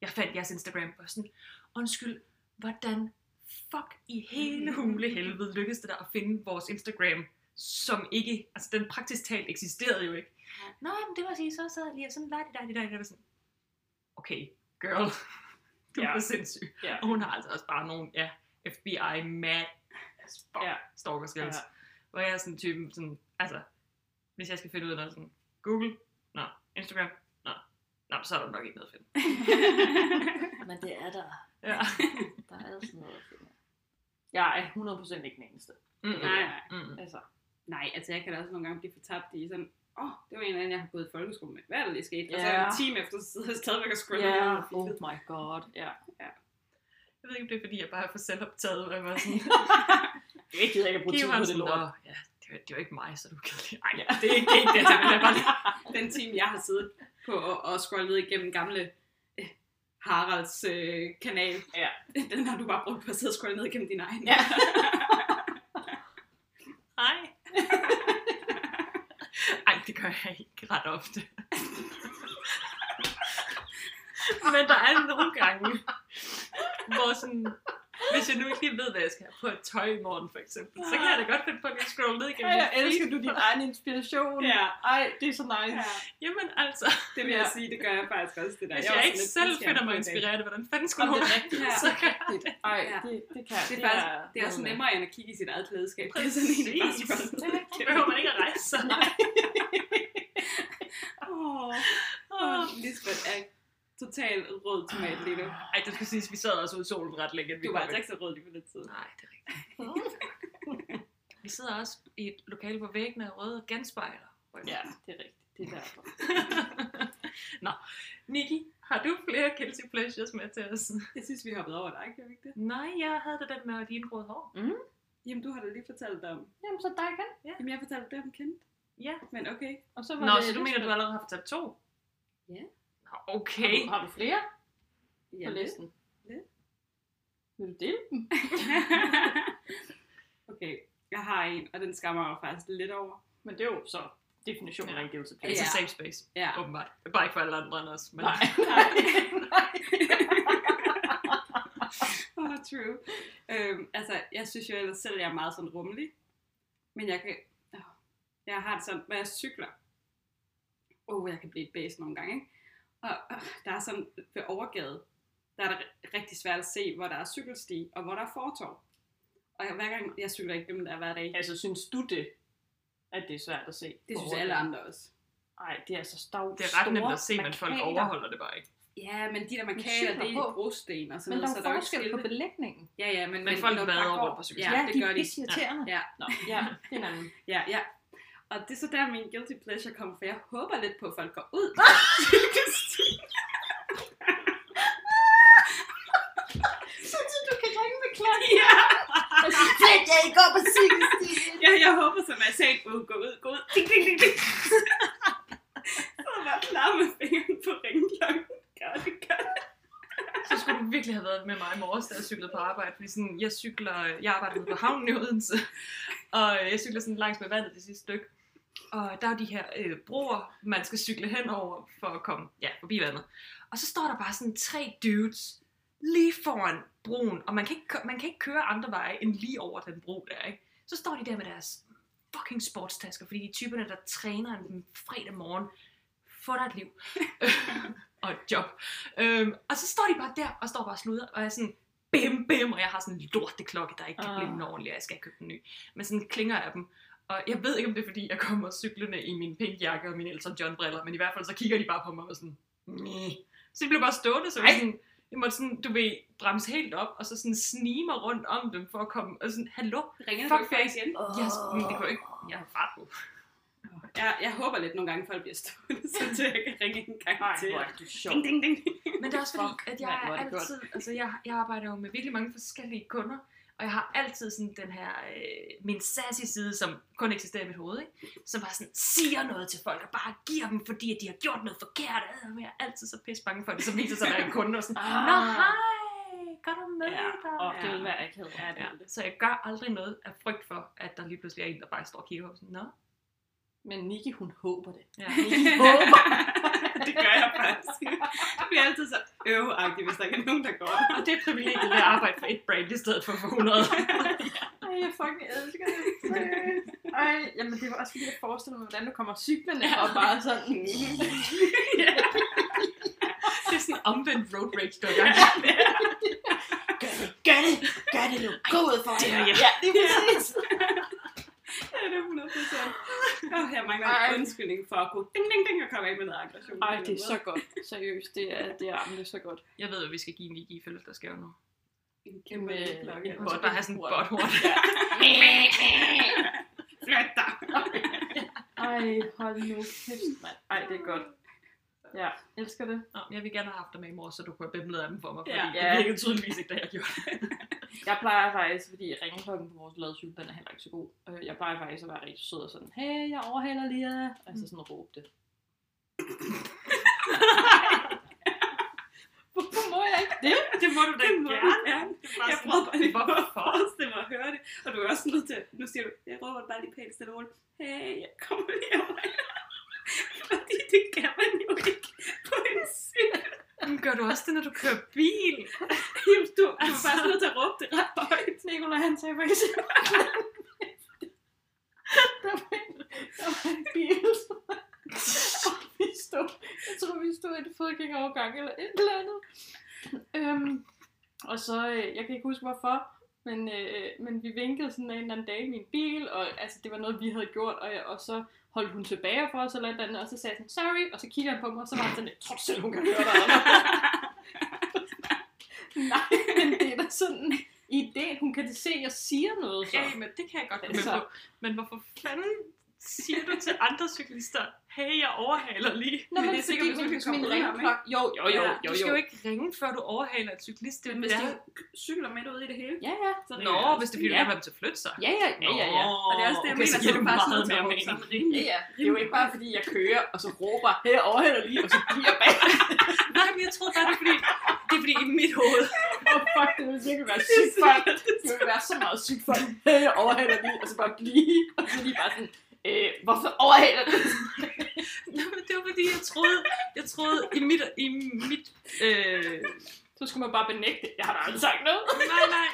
Jeg fandt jeres Instagram, og sådan, undskyld, hvordan fuck i hele hule helvede lykkedes det der at finde vores Instagram, som ikke, altså den praktisk talt eksisterede jo ikke. Nå, men det var sige, så sad jeg lige og sådan, der, der, der, der, der, sådan, okay, girl, <laughs> du Ja. er sindssyg. Ja. Og hun har altså også bare nogle, ja, FBI mad as fuck Ja. stalker skills. Ja. Hvor jeg er sådan typen, sådan, altså, hvis jeg skal finde ud af noget, sådan, Google, nå, Instagram, nå, så er der nok ikke noget fedt. Men det er der. Ja. Der er altså noget at finde. Jeg er 100% ikke den eneste. Mm, Nej, nej. Mm. Altså, Nej, altså jeg kan da også nogle gange blive fortabt i sådan, åh, oh, det var en eller anden, jeg har gået i folkeskole med. Hvad er der lige sket? Og så Ja. en time efter, så sidder jeg stadigvæk og scroller. ja, og oh my god, ja. Jeg ved ikke, om det er fordi, jeg bare er for selvoptaget, og jeg var sådan, <laughs> Jeg gider ikke at bruge tid Giv på mig det lort. "Nå, ja, det er, det er jo ikke mig, så er du kedelig. Ej, Ja. det er ikke, det er <laughs> det, jeg bare lige. Den time, jeg har siddet på og, og scrollet ned igennem gamle øh, Haralds øh, kanal, Ja. <laughs> den har du bare brugt på at sidde og scrolle ned igennem din egen. Ja. <laughs> Hej. <laughs> Ej, det gør jeg ikke ret ofte. Men der er nogle gange, hvor sådan, hvis jeg nu ikke lige ved, hvad jeg skal have på et tøj i morgen, for eksempel, så kan jeg da godt finde på at scrolle ned igennem Ja, jeg elsker du din egen inspiration. Ja. Ej, det er så nice. Ja, Jamen altså, det vil Ja. jeg sige, det gør jeg faktisk også. Det der. hvis er jeg også ikke selv finder mig inspireret, hvordan fanden skulle det nogen... er rigtigt, Ja. <laughs> så kan det. Ej, Ja. det, det kan Det er, jeg faktisk, det er også nemmere end at kigge i sit eget klædeskab. Det er sådan egentlig bare Præcis. scrolle igennem. behøver man ikke at rejse sig. <laughs> Åh, Åh. oh, Lisbeth er totalt rød tomat lige nu. Ej, det skal siges, vi sad også ude i solen ret længe. Du var altså ikke så rød lige på den tid. Nej, det er rigtigt. <laughs> vi sidder også i et lokale, hvor væggene er røde og genspejler. Ja, det er rigtigt. Det er derfor. <laughs> Nå, Niki, har du flere guilty pleasures med til os? Jeg synes, vi hoppede over dig, gjorde vi ikke det? Nej, jeg havde det den med din røde hår. Jamen, du har da lige fortalt om... Jamen, så dig igen. Jamen, jeg fortalte det om kendt. Ja. Men okay. Og så var Nå, det så du mener, du allerede har fortalt to? Ja. Okay. Har du, har du flere på Jamen, listen? lidt. Vil du dele dem? <laughs> okay, jeg har en, og den skammer jeg mig faktisk lidt over. Men det er jo så definitionen af en guilty Det pleasure. er Ja. safe space, Ja. åbenbart. Bare ikke for alle andre end os. Men... Nej. <laughs> oh, <laughs> true. Øhm, altså, jeg synes jo ellers selv, at jeg er meget sådan rummelig. Men jeg kan... Jeg har det sådan, når jeg cykler. Åh, oh, jeg kan blive et bæs nogle gange, ikke? Og øh, der er sådan ved overgade, der er det ri- rigtig svært at se, hvor der er cykelsti, og hvor der er fortov. Og jeg, hver gang, jeg cykler ikke dem der hver dag. altså, synes du det, at det er svært at se? Det synes alle andre også. Ej, det er altså stav Det er ret nemt at se, men folk overholder det bare ikke. Ja, men de der markader, det er på. i brosten og sådan Men der noget, er så jo der er jo ikke forskel på belægningen. Ja, ja, men, Men folk vader bare rundt går- på cykelstien. Ja, Ja, det de gør er de. irriterende. Ja. Nå, ja, det er en anden. Ja, ja. Og det er så der min guilty pleasure kommer, for jeg håber lidt på, at folk går ud. <laughs> Så du kan ringe med klokken. ja. Fedt, jeg ikke går på cykelstien. ja, jeg håber som jeg sagde, ud, gå ud, gå ud. Ding, ding, ding, ding. så er jeg bare klar med fingeren på ringklokken. Gør det, gør det. Så skulle du virkelig have været med mig i morges, da jeg cyklede på arbejde. Fordi sådan, jeg cykler, jeg arbejder ude på havnen i Odense, og jeg cykler sådan langs med vandet det sidste stykke. Og der er de her øh, broer, man skal cykle henover for at komme ja, forbi vandet. Og så står der bare sådan tre dudes lige foran broen, og man kan, ikke, man kan ikke køre andre veje end lige over den bro der, ikke? Så står de der med deres fucking sportstasker, fordi de er typerne, der træner en fredag morgen. Få dig et liv. <laughs> og et job. Øhm, og så står de bare der og står bare og sluder, og jeg er sådan, bim, bim, og jeg har sådan en lorteklokke, der ikke kan Ah. blive ordentlig, og jeg skal købe en ny. Men sådan klinger af dem. Og jeg ved ikke, om det er, fordi jeg kommer cyklende i min pink jakke og mine Elton John briller, men i hvert fald så kigger de bare på mig og sådan, Meh. Så de blev bare stående, så jeg, sådan, jeg måtte sådan, du ved, bremse helt op, og så sådan snige mig rundt om dem for at komme, og sådan, hallo, Ringer Fuck face. igen? jeg, men det kunne ikke, jeg har fart på. <laughs> Jeg, jeg håber lidt nogle gange, folk bliver stående, så til <laughs> jeg kan ringe en gang Ej, til. hvor er du sjov. Ding, ding, ding. Men det er også fordi, Fuck, at jeg er er det godt. altid, altså jeg, jeg arbejder jo med virkelig mange forskellige kunder, og jeg har altid sådan den her, øh, min sassy side, som kun eksisterer i mit hoved, ikke? som bare sådan siger noget til folk, og bare giver dem, fordi at de har gjort noget forkert, og jeg er altid så pisse bange for det, så viser sig at være en kunde, og sådan, Ah. Nå hej, går du med Ja, dig? og det vil være akavet. Ja, det Ja, er så jeg gør aldrig noget af frygt for, at der lige pludselig er en, der bare står og kigger på sådan, Nå, Men Niki, hun håber det. ja. <laughs> det gør jeg faktisk. <laughs> Bliver altid så øveagtigt, hvis der ikke er nogen, der går. Og det er privilegiet ved at arbejde for et brand i stedet for for 100. <laughs> Ej, jeg fucking elsker det. Seriøst. Ej, jamen det var også fordi, jeg forestiller mig, hvordan du kommer cyklerne Ja. og bare sådan... ja. <laughs> det er sådan omvendt road rage, der er i gang. Gør det, gør det, gør det nu. Gå ud for det er hende. jeg. Ja, det er præcis. Ja, det er 100 procent. Oh, jeg mangler Ej. en undskyldning for at gå ding, ding, ding, og komme af med noget aggression. Ej, det er så godt. Seriøst, det er, det er, det er så godt. Jeg ved, at vi skal give Niki i fødselsdagsgave nu. En kæmpe Med- klokke. Hun skal bare have sådan en botthorn. <laughs> Flyt dig. Ej, hold nu kæft, mand. Ej, det er godt. Ja, elsker det. Nå, jeg vil gerne have haft dem med i morges, så du kunne have bimlet af dem for mig, fordi Ja. det virkede tydeligvis ikke, da jeg gjorde det. <laughs> Jeg plejer faktisk, fordi ringeklokken på vores ladcykel, den er heller ikke så god. Øh, Jeg plejer faktisk at være rigtig sød og sådan, hey, jeg overhaler lige jer. Altså sådan råbe det. <laughs> Hvorfor må jeg ikke det? Det må du da Det må du gerne. gerne. Det er bare Jeg prøver bare lige at forestille mig at høre det. Og du er også nødt til, nu siger du, jeg råber bare lige pænt stille og roligt. Hey, jeg kommer lige over. Fordi det kan man jo ikke på en cykel. Men gør du også det, når du kører bil? <laughs> Jamen, Du, du Altså. bare nødt til at råbe det ret højt. Nicolaj, han sagde faktisk, der var en, der var en bil, og vi stod, jeg tror vi stod i en fodgængerovergang eller et eller andet. Øhm, og så, øh, jeg kan ikke huske hvorfor, men, øh, men vi vinkede sådan en eller anden dag i min bil, og altså, det var noget, vi havde gjort, og, jeg, og så holdt hun tilbage for os eller et eller andet, og så sagde jeg sådan, sorry, og så kigger han på mig, og så var han sådan, lidt, tror du selv, hun kan høre dig? <laughs> Nej, men det er da sådan, ideen, hun kan se, at jeg siger noget så. Ja, men det kan jeg godt gå med Altså. på. Men hvorfor fanden siger du til andre cyklister, hey, jeg overhaler lige? Nå, Men men det er sikkert, fordi hvis du min, kan komme. Jo, jo, jo, Ja, jo, du skal jo. jo ikke ringe, før du overhaler et cyklist. Det er jo hvis der- de cykler midt ude i det hele, Ja, ja. så Nå, hvis det bliver Ja. ja. til at flytte sig. Ja, ja, ja, ja, ja. Og det er også det, jeg Okay, mener, så så det bare at mere mening. Ja, ja. Det er jo ikke bare fordi, jeg kører, og så råber, her overhælder lige, og så bliver bag. <laughs> Nej, men jeg troede bare, det er fordi, det er fordi i mit hoved. Oh, fuck, det ville virkelig være sygt for Det ville være så meget sygt for Her jeg overhælder lige, og så bare blive. Og så lige bare sådan, øh, hvorfor overhælder du? Men det var fordi, jeg troede, jeg troede i mit, i mit, øh, Så skulle man bare benægte, jeg har da aldrig sagt noget. nej, nej.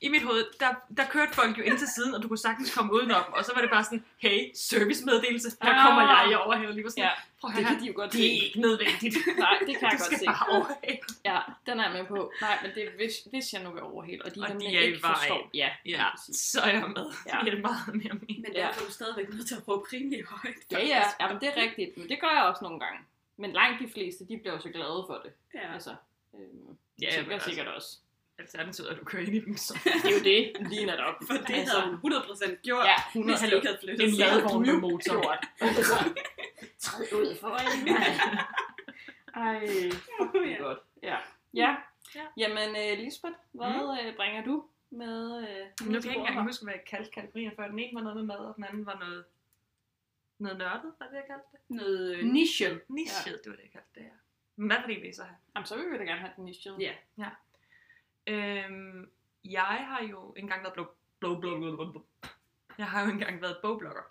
I mit hoved, der, der kørte folk jo ind til siden, og du kunne sagtens komme udenom, og så var det bare sådan, hey, servicemeddelelse, her Ah. kommer jeg, jeg overhælder lige. Sådan, Ja, Prøv det høre, kan de jo godt det er ikke nødvendigt. <laughs> Nej, det kan jeg <laughs> godt se. bare. Ja, den er jeg med på. Nej, men det er, hvis, hvis jeg nu vil overhale, og de, Og de nemlig er ikke forstår. Ja, Ja, så er jeg med. Ja. Det giver meget mere mening. Men derfor er du stadigvæk nødt til at råbe rimelig højt. Ja, ja, ja, men det er rigtigt. Men det gør jeg også nogle gange. Men langt de fleste, de bliver jo så glade for det. Ja. Altså, øhm, Ja, ja, men jeg sikkert også. Alternativet er, at du kører ind i dem, så <laughs> Det er jo det, lige netop. For det havde hun 100% gjort, Ja, hvis 100 han ikke havde flyttet en ladvogn med motor. gjort. <laughs> Træd ud foran Ej, fuck, det er godt. Ja. Ja. Ja. Jamen, uh, Lisbeth, hvad mm. bringer du med? Uh, Nu kan jeg ikke engang huske, hvad jeg kaldte kategorien før. Den ene var noget med mad, og den anden var noget, noget nørdet, hvad det, jeg kaldte det? Noget øh, Niche. Niche, det var det, jeg kaldte det, ja. Men hvad var det, I så have? Jamen, så vil vi da gerne have den niche. Ja. Øhm, jeg har jo engang været blog, blog, blog, blog, blog. Jeg har jo engang været bogblogger.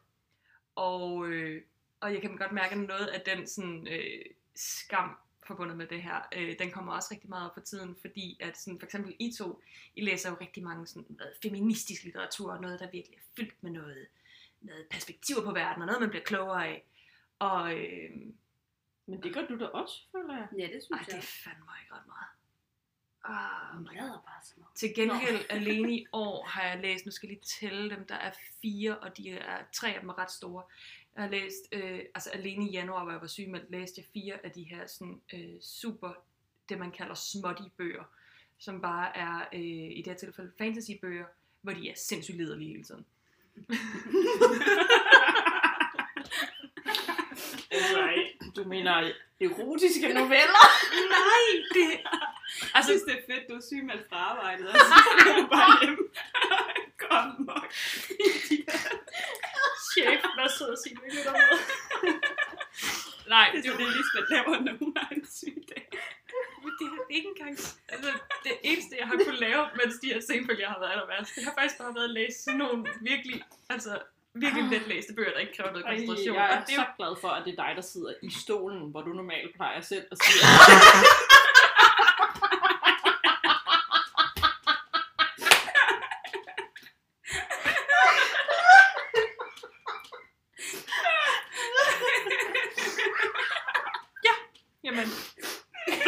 Og, øh, og jeg kan godt mærke, at noget af den sådan, øh, skam forbundet med det her, øh, den kommer også rigtig meget op for tiden, fordi at sådan, for eksempel I to, I læser jo rigtig mange sådan, noget feministisk litteratur, noget der virkelig er fyldt med noget, noget perspektiver på verden, og noget man bliver klogere af. Og øh, Men det gør du da også, føler jeg. Ja, det synes ej, det jeg. er fandme ikke ret meget. Ah, lader bare sådan noget. til gengæld <laughs> alene i år har jeg læst, nu skal jeg lige tælle dem, der er fire, og de er, tre af dem er ret store. Jeg har læst, øh, altså alene i januar, hvor jeg var sygemeldt, læste jeg fire af de her sådan, øh, super, det man kalder smutty bøger, som bare er, øh, i det her tilfælde, fantasy-bøger, hvor de er sindssygt liderlige hele tiden. <laughs> <laughs> Nej, du mener erotiske noveller? Nej, det... Jeg Altså, synes, det er fedt, du er syg med fra arbejdet, og så skal du bare hjem. Kom, mok. chef, hvad sidder og siger, ikke noget? Nej, Det er så det, Lisbeth laver, når hun har en syg dag. Men det er ikke engang... Altså, det eneste, jeg har kunnet lave, mens de her senfølger har været aller værst, det har faktisk bare været at læse sådan nogle virkelig, altså, virkelig let læste bøger, der ikke kræver noget Ej, koncentration. jeg er Og det er jo så glad for, at det er dig, der sidder i stolen, hvor du normalt plejer selv at sige, <laughs> Jamen.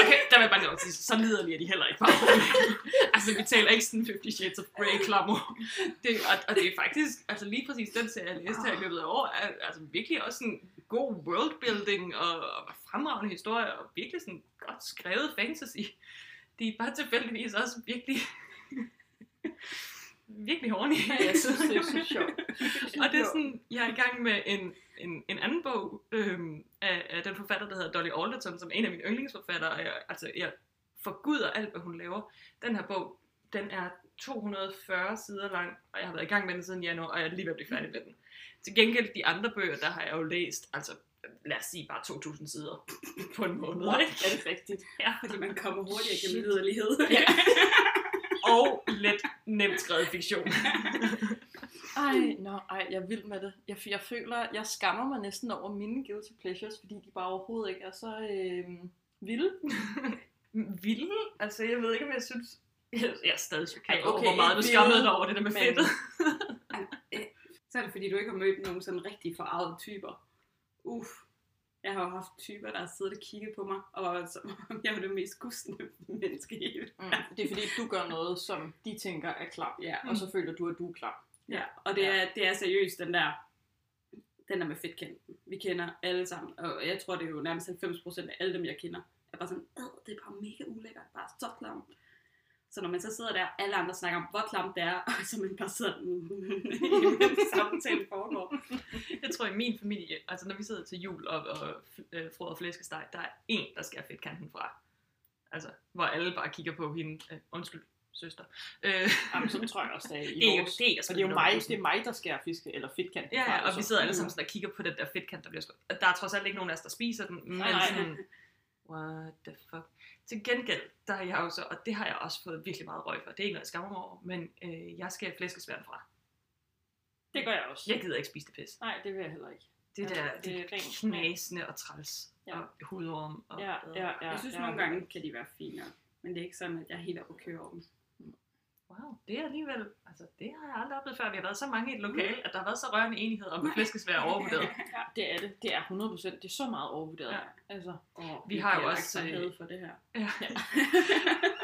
Okay, der vil jeg bare lige sige, så liderlige er de heller ikke bare. <laughs> altså, vi taler ikke sådan 50 Shades of Grey klammer. Det, og, og, det er faktisk, altså lige præcis den serie, jeg læste her i løbet af år, er altså virkelig også en god worldbuilding og, og fremragende historie, og virkelig sådan godt skrevet fantasy. De er bare tilfældigvis også virkelig <laughs> virkelig horny. Jeg synes, det er så sjovt. <laughs> og det er sådan, jeg er i gang med en, en, en anden bog øhm, af, af den forfatter, der hedder Dolly Alderton, som er en af mine yndlingsforfattere. Og jeg, altså, jeg forguder alt, hvad hun laver. Den her bog, den er 240 sider lang, og jeg har været i gang med den siden januar, og jeg er lige ved at blive færdig med den. Til gengæld, de andre bøger, der har jeg jo læst, altså lad os sige bare 2.000 sider på en måned. What? Ikke? Er det rigtigt? Ja. Fordi man kommer hurtigere gennem liderlighed. Ja. Og let nemt skrevet fiktion. Ej, nå, ej, jeg er vild med det. Jeg, jeg føler, jeg skammer mig næsten over mine guilty pleasures, fordi de bare overhovedet ikke er så øh, vilde. Vilde? Altså, jeg ved ikke, om jeg synes... Jeg er stadig chokeret Ej, over, okay, hvor meget du skammede dig over det der med men- fedtet. Så er det fordi, du ikke har mødt nogen sådan rigtig forarvede typer. Uff. Jeg har jo haft typer, der har siddet og kigget på mig, og som om jeg var det mest gustende menneske i hele Mm. Det er fordi, du gør noget, som de tænker er klam, Ja, og så føler du, at du er klam. ja. og det er, det er seriøst den der, den der med fedtkanten. Vi kender alle sammen, og jeg tror, det er jo nærmest 90% af alle dem, jeg kender, bare sådan, "Ad, det er bare mega ulækkert, bare så klamt. Så når man så sidder der, alle andre snakker om, hvor klamt det er, <laughs> og så man bare sidder i <laughs> samtalen foregår. Jeg tror, i min familie, altså når vi sidder til jul og, og øh, frød og flæskesteg, der er en, der skærer fedtkanten fra. Altså, hvor alle bare kigger på hende. Øh, undskyld, søster. Øh, Jamen, sådan tror jeg også, det er i <laughs> det er jo vores. det, jeg Og det er jo mig, det er mig der skærer fiske, eller fedtkanten Ja, fra, ja, og vi så- sidder alle sammen sådan og kigger på den der fedtkant, der bliver skåret. Der er trods alt ikke nogen af os, der spiser den, men Nej, nej. sådan, what the fuck. Til gengæld, der er jeg jo så, og det har jeg også fået virkelig meget røg for, det er ikke noget, jeg skammer mig over, men øh, jeg skal flæskesværn fra. Det gør jeg også. Jeg gider ikke spise det pis. Nej, det vil jeg heller ikke. Det Ja, der, det det, er rent knasende og træls, Ja. og hudorm. Og, Ja, ja, ja. Jeg synes ja, nogle gange kan de være fine nok, men det er ikke sådan, at jeg er helt oppe at køre over dem. Wow, det er alligevel, altså det har jeg aldrig oplevet før. Vi har været så mange i et lokal, at der har været så rørende enighed om, at flæskesvær er overvurderet. Ja, det er det. Det er 100%. Det er så meget overvurderet. Ja. Altså, Og Vi <laughs> har jo også, øh, for det her. Ja.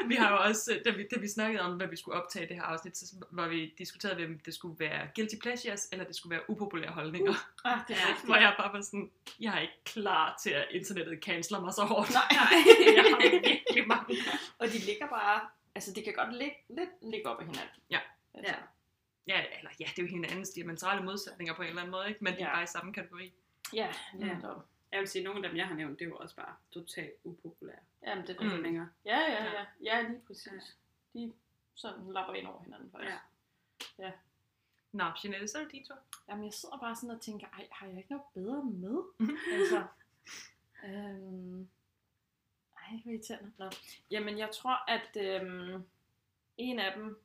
vi har jo også, da vi, da vi snakkede om, hvad vi skulle optage det her afsnit, så var vi diskuterede, om det skulle være guilty pleasures, eller det skulle være upopulære holdninger. Uh. ah, det er <laughs> rigtigt. Hvor jeg bare var sådan, jeg er ikke klar til, at internettet canceler mig så hårdt. Nej. <laughs> jeg har virkelig mange. Og de ligger bare, altså de kan godt ligge lidt ligge op af hinanden. Ja. Altså, Ja. Ja, eller ja, det er jo hinandens diametrale modsætninger på en eller anden måde, ikke? men de er Ja. bare i samme kategori. ja, Ja. netop. Jeg vil sige, at nogle af dem, jeg har nævnt, det er jo også bare totalt upopulære Jamen, det er Mm. længere. Ja, ja, ja. Ja, lige præcis. De sådan lapper ind over hinanden faktisk. Ja. Nå, Jeanette, så er det din tur. Jamen, jeg sidder bare sådan og tænker, ej, har jeg ikke noget bedre med? <laughs> altså, øhm, ej, hvor irriterende. Nå. Jamen, jeg tror, at øhm, en af dem,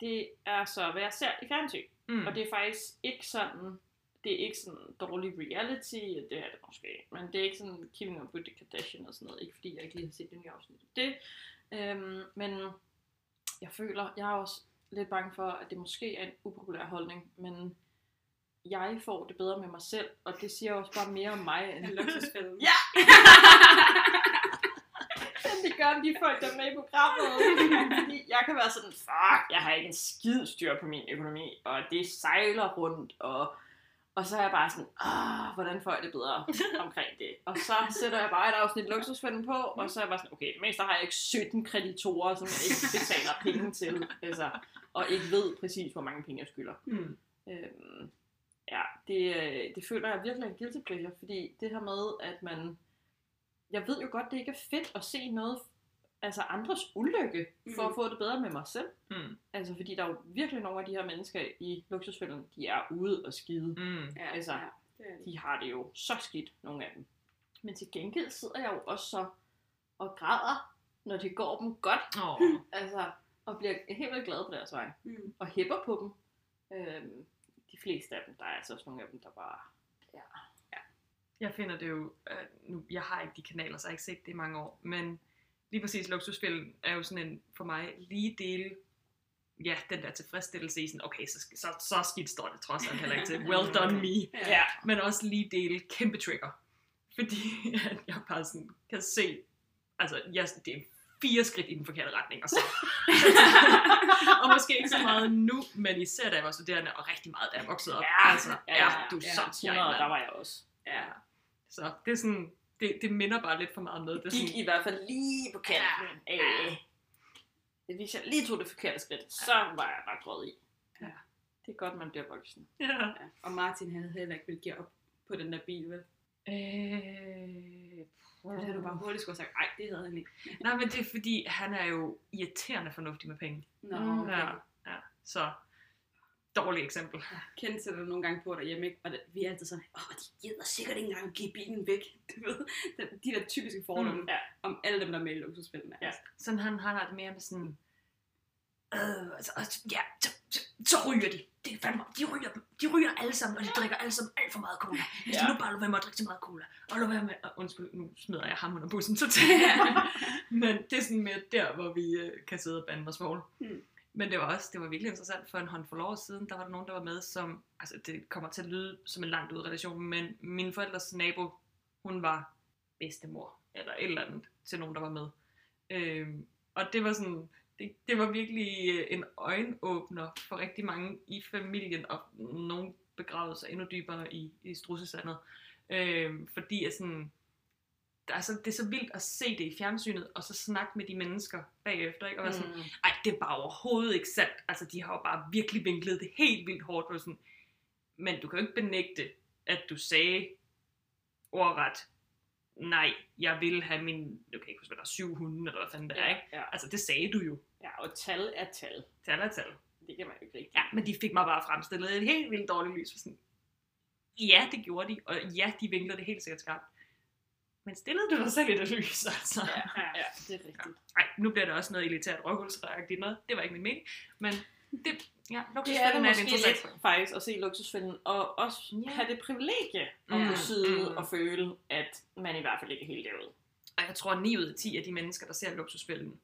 det er så, hvad jeg ser i fjernsyn. Mm. Og det er faktisk ikke sådan, det er ikke sådan dårlig reality, det er det måske, men det er ikke sådan Keeping Up With The Kardashian og sådan noget, ikke fordi jeg ikke lige har set det nye afsnit. af Det, øhm, men jeg føler, jeg er også lidt bange for, at det måske er en upopulær holdning, men jeg får det bedre med mig selv, og det siger også bare mere om mig, end <laughs> En luksusfælde. Ja! <laughs> det gør de folk, der er med i programmet. Fordi jeg kan være sådan, fuck, jeg har ikke en skid styr på min økonomi, og det sejler rundt, og, og så er jeg bare sådan, ah, hvordan får jeg det bedre <laughs> omkring det? Og så sætter jeg bare et afsnit luksusfælden på, og så er jeg bare sådan, okay, mest der har jeg ikke 17 kreditorer, som jeg ikke betaler penge til, altså, og ikke ved præcis, hvor mange penge jeg skylder. Mm. Øhm, ja, det, øh, det føler jeg virkelig en guilty pleasure, fordi det her med, at man... Jeg ved jo godt, det ikke er fedt at se noget, altså andres ulykke, for Mm. at få det bedre med mig selv. Mm. Altså, fordi der er jo virkelig nogle af de her mennesker i luksusfælden, de er ude og skide. Mm. Ja, Altså, ja, det det. De har det jo så skidt, nogle af dem. Men til gengæld sidder jeg jo også så og græder, når det går dem godt. Oh. <laughs> Altså, og bliver helt vildt glad på deres vej Mm. og hæpper på dem. Øhm, de fleste af dem, der er altså også nogle af dem, der bare... Jeg finder det jo, øh, nu, jeg har ikke de kanaler, så jeg har ikke set det i mange år, men lige præcis luksusfilm er jo sådan en, for mig, lige dele, ja, den der tilfredsstillelse i sådan, okay, så, så, så skidt står det trods alt heller ikke til, well done me, Ja. men også lige dele kæmpe trigger, fordi at jeg bare sådan kan se altså, jeg, det er fire skridt i den forkerte retning, og så. <laughs> og måske ikke så meget nu, men især da jeg var studerende, og rigtig meget da jeg voksede op. Ja, altså, ja, ja, ja, du ja. så 100, der var jeg også. Ja. Så det er sådan, det, det minder bare lidt for meget med. Det er Gik sådan, i hvert fald lige på kanten af... Hvis jeg lige tog det forkerte skridt, så var jeg bare gået i. Ja. Det er godt, man bliver voksen. ja. Ja. Og Martin havde heller ikke vil give op på den der bil, vel? Øh, Det havde du bare hurtigt skulle have sagt, ej, det havde han ikke. Nej, men det er fordi, han er jo irriterende fornuftig med penge. Nå, okay. Ja, ja. Så, dårligt eksempel. Kent sætter nogle gange på derhjemme, ikke? Og det, vi er altid sådan, åh, de gider sikkert ikke engang give bilen væk. <laughs> Du ved, de, de der typiske fordomme Mm, ja. om alle dem, der er med i luksusspillene. Ja. Altså. Sådan han, han har det mere med sådan, øh, altså, ja, så, så, så ryger de. Det er fandme, de ryger, de ryger alle sammen, og de drikker alle sammen alt for meget cola. Hvis ja. Ja. de nu bare lade være med at drikke så meget cola, og lade være med, og undskyld, nu smider jeg ham under bussen <laughs> totalt. Men det er sådan mere der, hvor vi øh, kan sidde og bande os mål. Mm. Men det var også, det var virkelig interessant for en håndfuld år siden, der var der nogen, der var med, som, altså det kommer til at lyde som en langt ud relation, men min forældres nabo, hun var bedstemor, eller et eller andet, til nogen, der var med. Øhm, og det var sådan, det, det var virkelig øh, en øjenåbner for rigtig mange i familien, og nogen begravede sig endnu dybere i, i strussesandet. Øhm, fordi at sådan, der er så, det er så vildt at se det i fjernsynet, og så snakke med de mennesker bagefter, ikke? Og være sådan, Mm. ej, det er bare overhovedet ikke sandt. Altså, de har jo bare virkelig vinklet det helt vildt hårdt. På sådan. Men du kan jo ikke benægte, at du sagde ordret, nej, jeg vil have min, du kan ikke huske, hvad der er, syv hunde, eller hvad fanden det er, Ja, ikke? ja. Altså, det sagde du jo. ja, og tal er tal. Tal er tal. Det kan man jo ikke rigtig. Ja, men de fik mig bare fremstillet i et helt vildt dårligt lys. For sådan, ja, det gjorde de, og ja, de vinklede det helt sikkert skarpt. Men stillede du dig selv i det lys, altså? Ja, ja, det er rigtigt. Ej, nu bliver det også noget elitært røvhulsreagtigt noget. Det var ikke min mening. Men det, ja, Det er det måske interessant. lidt, faktisk, at se luksusfælden, og også Ja. have det privilegie at Mm, kunne sidde mm. og føle, at man i hvert fald ikke er helt derude. Og jeg tror, at 9 ud af 10 af de mennesker, der ser luksusfælden,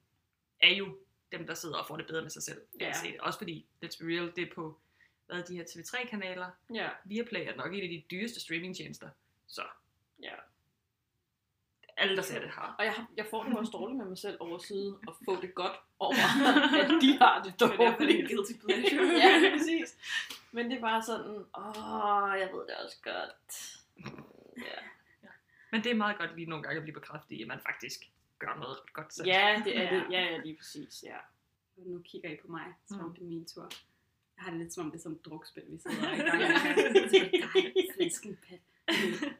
er jo dem, der sidder og får det bedre med sig selv. Ja. Ja. Også fordi, let's be real, det er på hvad er de her TV3-kanaler. Ja, Viaplay er nok en af de dyreste streamingtjenester. Så ja. Alle, der ser det, har. Og jeg, har- jeg får det også dårligt med mig selv over at sidde og få det godt over, <laughs> at de har det er derfor, det er dårligt. guilty pleasure. <laughs> ja, præcis. Men det er bare sådan, åh, jeg ved det også godt. Ja, Men det er meget godt lige nogle gange at blive bekræftet i, at man faktisk gør noget ret godt selv. ja det er Ja. det. Ja, ja, lige præcis, ja. Nu kigger I på mig, som om Mm. det er min tur. Jeg har det lidt som om det er sådan et drukspil, vi sidder og <laughs> er i gang med. Flæsken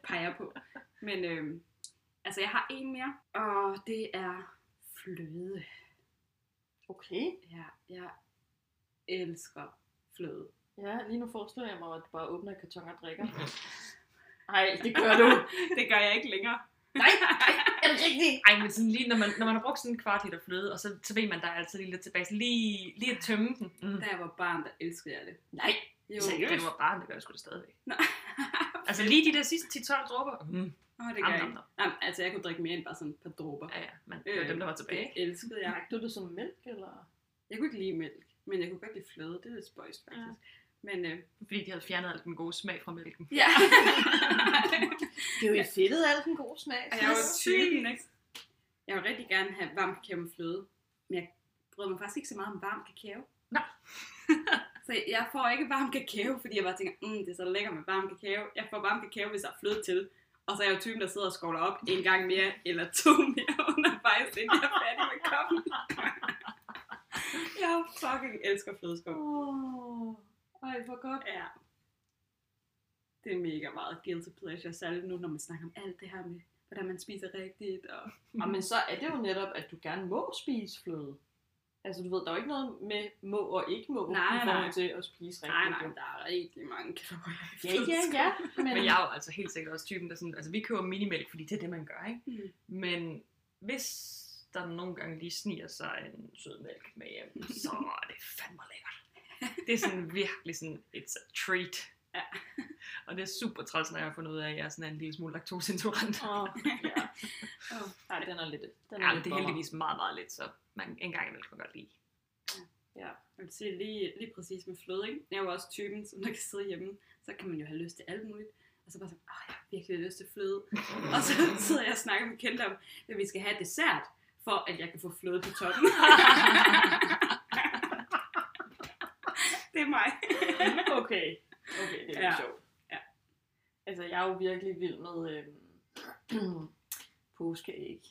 peger på. Men øhm, altså, jeg har en mere, og det er fløde. Okay. Ja, jeg elsker fløde. Ja, lige nu forestiller jeg mig, at du bare åbner en karton og drikker. <laughs> Nej, det gør du. <laughs> det gør jeg ikke længere. Nej, er det rigtigt? <laughs> Ej, men sådan lige, når man, når man har brugt sådan en kvart liter fløde, og så, så ved man, der er altid lige lidt tilbage. Så lige, lige at tømme den. Mm. Da jeg var barn, der elskede jeg det. Nej, Jo. Seriøst? Det var bare, det gør jeg sgu da stadigvæk. Nå. Altså lige de der sidste 10-12 dråber. Mm. Åh, det Am, gør jeg. Jamen, altså, jeg kunne drikke mere end bare sådan et par dråber. Ja, ja, men det var dem, der var tilbage. Det elskede jeg. Du det som mælk, eller? Jeg kunne ikke lide mælk, men jeg kunne godt lide fløde. Det er lidt spøjst, faktisk. Ja. Men øh, Fordi de havde fjernet al den gode smag fra mælken. ja. <laughs> Det er jo i fedtet al den gode smag. Og jeg var typen, ikke? Jeg vil rigtig gerne have varm kakao med fløde. Men jeg bryder mig faktisk ikke så meget om varm kakao. Nej. <laughs> så jeg får ikke varm kakao, fordi jeg bare tænker, mm, det er så lækkert med varm kakao. Jeg får varm kakao, hvis der er fløde til. Og så er jeg jo typen, der sidder og skovler op en gang mere, eller to mere undervejs, inden jeg er færdig med koppen. jeg fucking elsker flødeskum. Åh, ej, hvor godt. Ja. Det er mega meget guilty pleasure, særligt nu, når man snakker om alt det her med, hvordan man spiser rigtigt. Og... Og men så er det jo netop, at du gerne må spise fløde. Altså du ved, der er jo ikke noget med må og ikke må Nej, i forhold til at spise rigtigt. Nej, nej, der er rigtig mange kalorier Ja, ja, ja. <laughs> Men, Men jeg er jo altså helt sikkert også typen, der sådan, altså vi køber minimælk, fordi det er det, man gør, ikke? Mm. Men hvis der nogle gange lige sniger sig en sød mælk med hjem, så er det fandme lækkert. Det er sådan virkelig sådan, it's a treat. Ja. Og det er super træls, når jeg har fundet ud af, at jeg er sådan en lille smule laktoseintolerant. Åh, ja. <laughs> Åh, Ej, den er lidt... Den Ja, men lidt det er heldigvis meget, meget lidt, så man en gang imellem kan godt lide. Ja. Jeg vil sige lige, lige præcis med fløde, ikke? Jeg er jo også typen, som der kan sidde hjemme, så kan man jo have lyst til alt muligt. Og så bare sådan, åh, jeg har virkelig lyst til fløde. og så <laughs> sidder jeg og snakker med Kent om, at vi skal have dessert, for at jeg kan få fløde på toppen. <laughs> det er mig. Okay. Okay, det er Ja. sjovt. Ja. Altså, jeg er jo virkelig vild med øhm, <clears throat> påskeæg.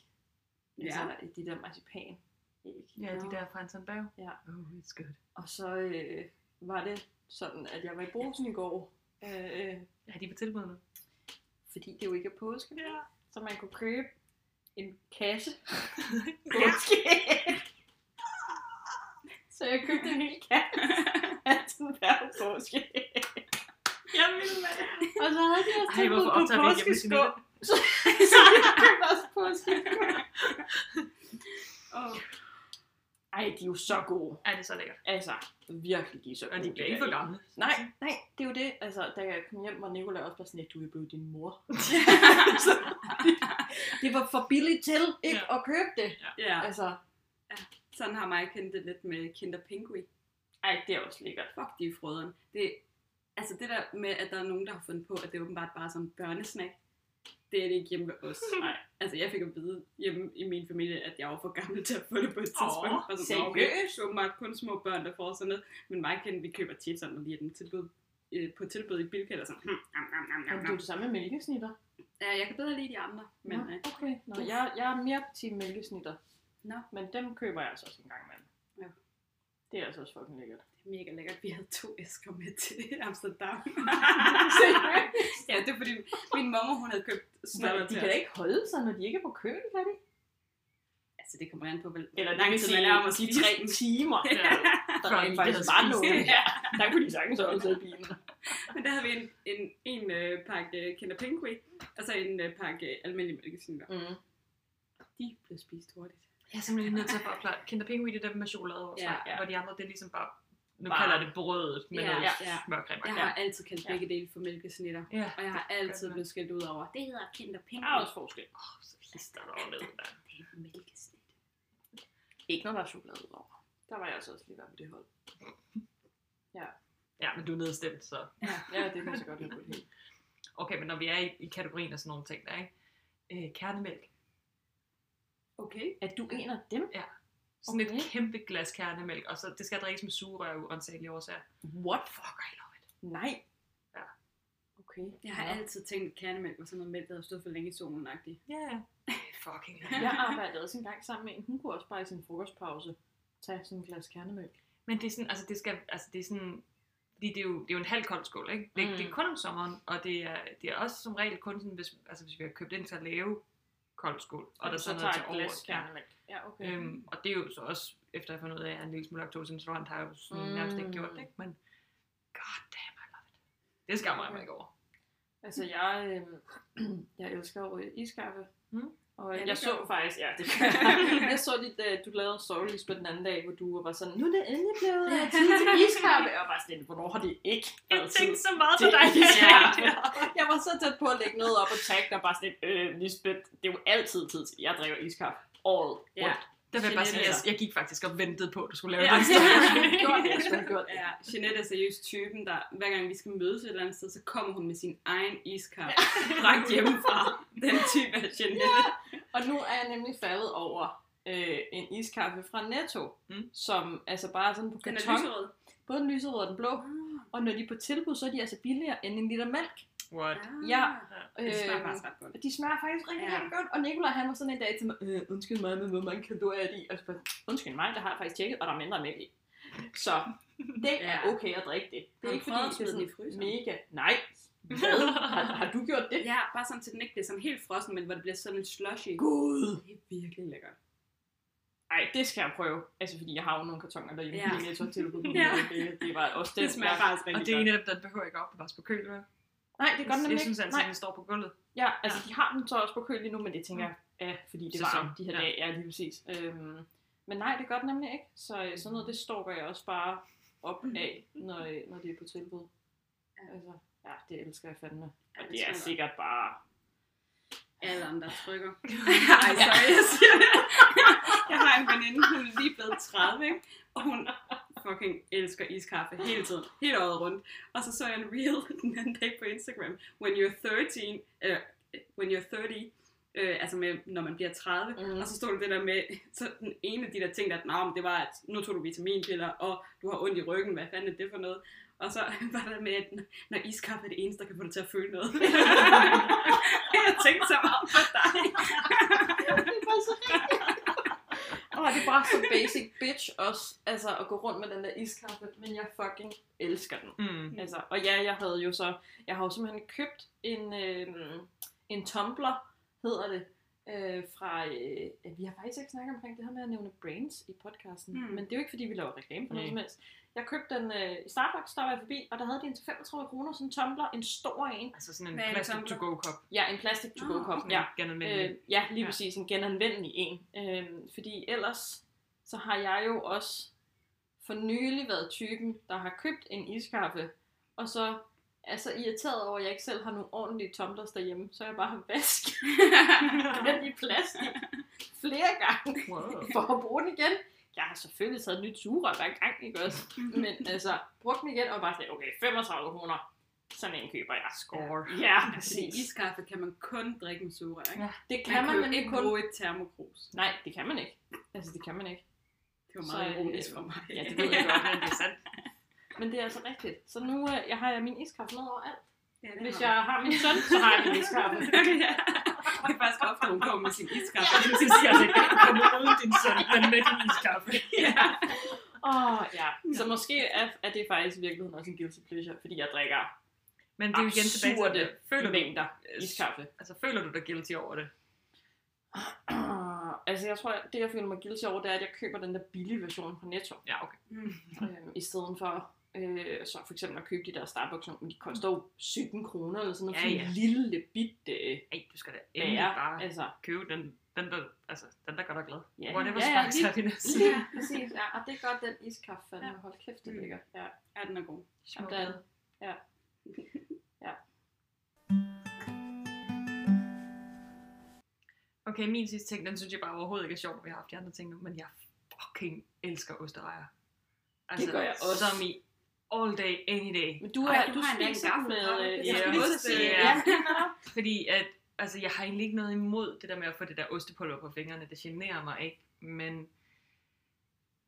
Altså, Ja. de der marcipan æg. Ja, de der fra Anton Berg. Ja. Oh, it's good. Og så øh, var det sådan, at jeg var i brusen i går. Øh, Ja, de på tilbud nu. fordi det jo ikke er påske. Ja. Så man kunne købe en kasse <laughs> påskeæg. Så jeg købte en hel kasse den der påskeæg. Jeg vil med det. Og så havde de også Ej, hvorfor på optager vi ikke <laughs> Så, jeg købte også påskeskål. Oh. Ej, de er jo så gode. Ja, det er så lækkert. Altså, virkelig, de er så gode. Og de bliver ikke for gamle. Nej, nej, det er jo det. Altså, da jeg kom hjem, var Nicolai også bare sådan, at du er blevet din mor. <laughs> Det var for billigt til ikke Ja. at købe det. Ja, Altså, sådan har mig kendt det lidt med Kinder Pingui. ej, det er også lækkert. Fuck, de er frøderen. Det, altså det der med, at der er nogen, der har fundet på, at det er åbenbart bare sådan en børnesnack, det er det ikke hjemme ved os. <laughs> Nej. Altså jeg fik at vide hjemme i min familie, at jeg var for gammel til at få det på et tidspunkt. Åh, Og så, "Nå, okay, seriøst? så åbenbart kun små børn, der får sådan noget. Men mig kendt, vi køber sådan, når de er den tilbud, øh, på tilbud i Bilka, eller sådan, hm, nam, nam, nam, nam, Men det er det samme med mælkesnitter. Ja, jeg kan bedre lide de andre, men Nå, øh, okay. Nå, jeg, jeg er mere til mælkesnitter. Nå. Men dem køber jeg altså også en gang imellem. Ja. Det er altså også fucking lækkert. Er mega lækkert. Vi havde to æsker med til <laughs> Amsterdam. <laughs> Ja, det er fordi min mor, hun havde købt Men snaller de kan da ikke holde sig, når de ikke er på køen, kan de? Altså, det kommer an på, hvor Eller lang det tid man er om at de spise tre timer, <laughs> der, der de faktisk spist nogen. det. Ja. Der kunne de sagtens holde sig i bilen. Men der havde vi en, en, en øh, pakke øh, Kinder Pingui, og så en øh, pakke øh, almindelige mælkesnitter. Mm. De blev spist hurtigt. Jeg er simpelthen nødt til at forklare. Kinder Pingui, det er dem med chokolade også, Ja, ja, ja. ja. hvor de andre, det er ligesom bare, nu Bare- kalder det brødet med Ja, noget ja. smørcreme. Jeg har altid kaldt Ja. begge dele for mælkesnitter. Ja, Og jeg har altid blevet skældt ud over, det hedder Kinder Der Pingui. er også forskel. Åh, så hister der over ned, mand. Det er mælkesnit. Ikke når der er chokolade over. Der var jeg altså også lige der på det hold. Ja, men du er nedstemt, så. Ja, det kan jeg så godt have på helt. Okay, men når vi er i, i kategorien og sådan nogle ting der, ikke? Øh, kernemælk. Okay. Er du en af dem? Sådan okay. Et kæmpe glas kernemælk, og så det skal drikkes med sugerør uansagelige årsager. What? Fuck, I love it. Nej. Ja. Okay. Jeg har Ja. altid tænkt, at kernemælk var sådan noget mælk, der havde stået for længe i solen -agtigt. Ja, yeah. fucking <laughs> Jeg arbejdede også en gang sammen med en. Hun kunne også bare i sin frokostpause tage sådan en glas kernemælk. Men det er sådan, altså det skal, altså det er sådan, fordi det er jo, det er jo en halv kold skål, ikke? Det, Mm. mm. det er kun om sommeren, og det er, det er også som regel kun sådan, hvis, altså hvis vi har købt ind til at lave kold skål, og der er så sådan tager noget til over. glas Ja. Ja, okay. Øhm, og det er jo så også, efter at have fundet ud af, at jeg er en lille smule laktoseintolerant, har jeg jo sådan Mm. nærmest ikke gjort det, ikke? Men god damn, I love it. Det skammer jeg mig ikke over. Altså, jeg, øh, <clears throat> jeg elsker jo iskaffe. Mm. Og Ja, jeg, jeg så du. faktisk, ja, det <laughs> gør jeg. jeg så dit, uh, du lavede en story på den anden dag, hvor du var sådan, nu er det endelig blevet uh, tid til <laughs> iskaffe. Jeg var bare sådan, hvornår har det ikke været tid? så meget til dig. <laughs> iskaffe. Jeg var så tæt på at lægge noget op og tagge dig bare sådan, øh, Lisbeth, det er jo altid tid til, jeg drikker iskaffe all Ja. rundt. Der vil jeg bare sige, jeg, jeg gik faktisk og ventede på, at du skulle lave Ja. den Jeg story. skulle have gjort det, jeg gjort det. Ja, Jeanette er seriøst typen, der hver gang vi skal mødes et eller andet sted, så kommer hun med sin egen iskaffe, bragt hjemmefra. Den type af Jeanette. Og nu er jeg nemlig faldet over øh, en iskaffe fra Netto, Mm. som altså bare er sådan på Den er karton. lyserød. Både den lyserøde og den blå. Ah, Og når de er på tilbud, så er de altså billigere end en liter mælk. What? Ja. Det smager Øhm, faktisk ret godt. Og de smager faktisk rigtig, Ja. ja. rigtig godt. Og Nikolaj han var sådan en dag til mig, øh, undskyld mig, men hvor mange kalorier er de? Og så bare, undskyld mig, det har jeg faktisk tjekket, og der er mindre mælk i. Så <laughs> det er Ja. okay at drikke det. Det er ikke fordi, det er i sådan fryseren? mega... Nej. Hvad? Har, har du gjort det? Ja, bare sådan til den ikke bliver sådan helt frossen, men hvor det bliver sådan en slushy. Gud. Det er virkelig lækkert. Ej, det skal jeg prøve. Altså, fordi jeg har jo nogle kartoner derhjemme, Ja. <laughs> ja. i Netto tilbud. Ja. det, det var også Det det. smager jeg- faktisk Og rigtig det er en af dem, der behøver ikke opbevares på køl, vel? Nej, det gør den nemlig Jeg synes ikke. altid, at den står på gulvet. Ja, altså de har den så også på køl lige nu, men det tænker jeg, ja, fordi det er varmt de her Ja. dage, ja lige præcis. Øhm, men nej, det gør den nemlig ikke, så øh, sådan noget, det står jeg også bare op af, når, øh, når det er på tilbud. Ja. Altså, ja, det elsker jeg fandme. Ja, Og det det er sikkert bare... Alderen, der trykker. <laughs> Ej, sorry, jeg siger det. <laughs> Jeg har en veninde, hun er lige blevet 30, ikke? Og hun fucking elsker iskaffe hele tiden, hele året rundt. Og så så jeg en reel <laughs> den anden dag på Instagram, when you're 13, eller when you're 30, øh, altså med, når man bliver 30, Mhm. mm. og så stod der det der med, så den ene af de der ting, der, men det var, at nu tog du vitaminpiller, og du har ondt i ryggen, hvad fanden er det for noget? Og så var der med, at når iskaffe er det eneste, der kan få dig til at føle noget. <laughs> jeg tænkte så meget på dig. <laughs> det bare så rigtigt. Åh, det er bare så basic bitch også, altså at gå rundt med den der iskaffe, men jeg fucking elsker den. Mm. Altså, og ja, jeg havde jo så, jeg har jo simpelthen købt en, øh, en tumbler, hedder det, øh, fra, øh, vi har faktisk ikke snakket omkring det her med at nævne brands i podcasten, mm. men det er jo ikke fordi, vi laver reklame for noget Nej. som helst. Jeg købte den øh, i Starbucks, der var jeg forbi, og der havde de en til 35 kroner, sådan en tumbler, en stor en. Altså sådan en Hvad er en plastic tumbler? to go kop. Ja, en plastic to go Nå, kop. Sådan Ja, en genanvendelig. Øh, ja, lige Ja. ja. præcis. En genanvendelig en. Øh, fordi ellers, så har jeg jo også for nylig været typen, der har købt en iskaffe, og så er så irriteret over, at jeg ikke selv har nogle ordentlige tumblers derhjemme, så jeg bare har vasket <laughs> <laughs> den i plastik flere gange, Wow. for at bruge den igen. Jeg har selvfølgelig taget et nyt sugerør hver gang, ikke også? Men altså, brugt den igen, og bare sagde, okay, 35 kroner, sådan en køber jeg. Score. Ja, Fordi præcis. iskaffe kan man kun drikke med sugerør, ikke? Ja. Det kan Man man, kan men ikke kun... bruge et termokrus. Nej, det kan man ikke. Altså, det kan man ikke. Det var meget øh, ironisk for mig. ja, det ved jeg godt, men det er sandt. <laughs> Men det er altså rigtigt. Så nu øh, jeg har jeg min iskaffe med overalt. Ja, Hvis jeg har min søn, så har jeg min iskaffe. <laughs> ja. Det er faktisk ofte, hun kommer med sin iskaffe. Jeg vil sige, at det kan komme uden din søn, men med din iskaffe. ja. Åh, oh, ja. Så måske er, er det faktisk i virkeligheden også en guilty pleasure, fordi jeg drikker Men det er jo igen tilbage til, det. føler du, mængder iskaffe. altså, føler du dig guilty over det? <clears throat> altså jeg tror, at det jeg føler mig guilty over, det er, at jeg køber den der billige version fra Netto. Ja, okay. Mm. øhm, I stedet for øh, så for eksempel at købe de der Starbucks, men de koster jo 17 kroner eller sådan noget, Ja, for ja. en lille bitte øh, Ej, du skal da endelig bære. bare Altså, købe den, den der, altså, den der gør dig glad. ja, Whatever ja, ja, lige, lige præcis. Ja, og det er godt, den iskaffe fandme. Ja. Hold kæft, det er Mm. lækkert. Ja. ja, den er god. Og den, <laughs> ja. Okay, min sidste ting, den synes jeg bare overhovedet ikke er sjov, vi har haft de andre ting nu, men jeg fucking elsker osterejer. Altså, gør jeg også. Som i all day, any day. Men du, Ej, er, du du, har endda en gaffel. Øh, at ost, sige, ja. ja. Fordi at, altså, jeg har egentlig ikke noget imod det der med at få det der ostepulver på fingrene. Det generer mig ikke, men...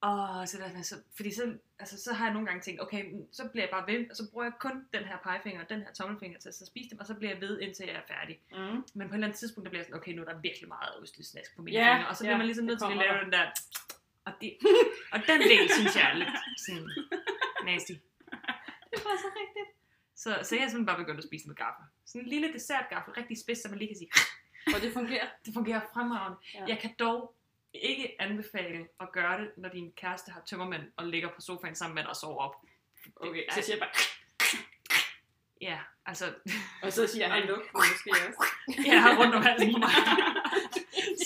Åh, så der, så, fordi så, altså, så har jeg nogle gange tænkt, okay, så bliver jeg bare ved, og så bruger jeg kun den her pegefinger og den her tommelfinger til at så spise dem, og så bliver jeg ved, indtil jeg er færdig. Mm. Men på et eller andet tidspunkt, der bliver jeg sådan, okay, nu er der virkelig meget ostesnask på mine Ja, fingre, og så ja, bliver man ligesom nødt til at lave den der, og, det, og den del synes jeg er lidt sådan <laughs> nasty. Det var så rigtigt. Så, så jeg er simpelthen bare begyndt at spise med gaffel. Sådan en lille dessertgaffel, rigtig spids, så man lige kan sige, Og det fungerer. <laughs> det fungerer fremragende. Ja. Ja. Jeg kan dog ikke anbefale at gøre det, når din kæreste har tømmermænd og ligger på sofaen sammen med dig og sover op. Okay, så siger jeg bare... Ja, altså, Og så siger han... lugt måske også. <laughs> jeg har rundt om halsen på mig. <laughs>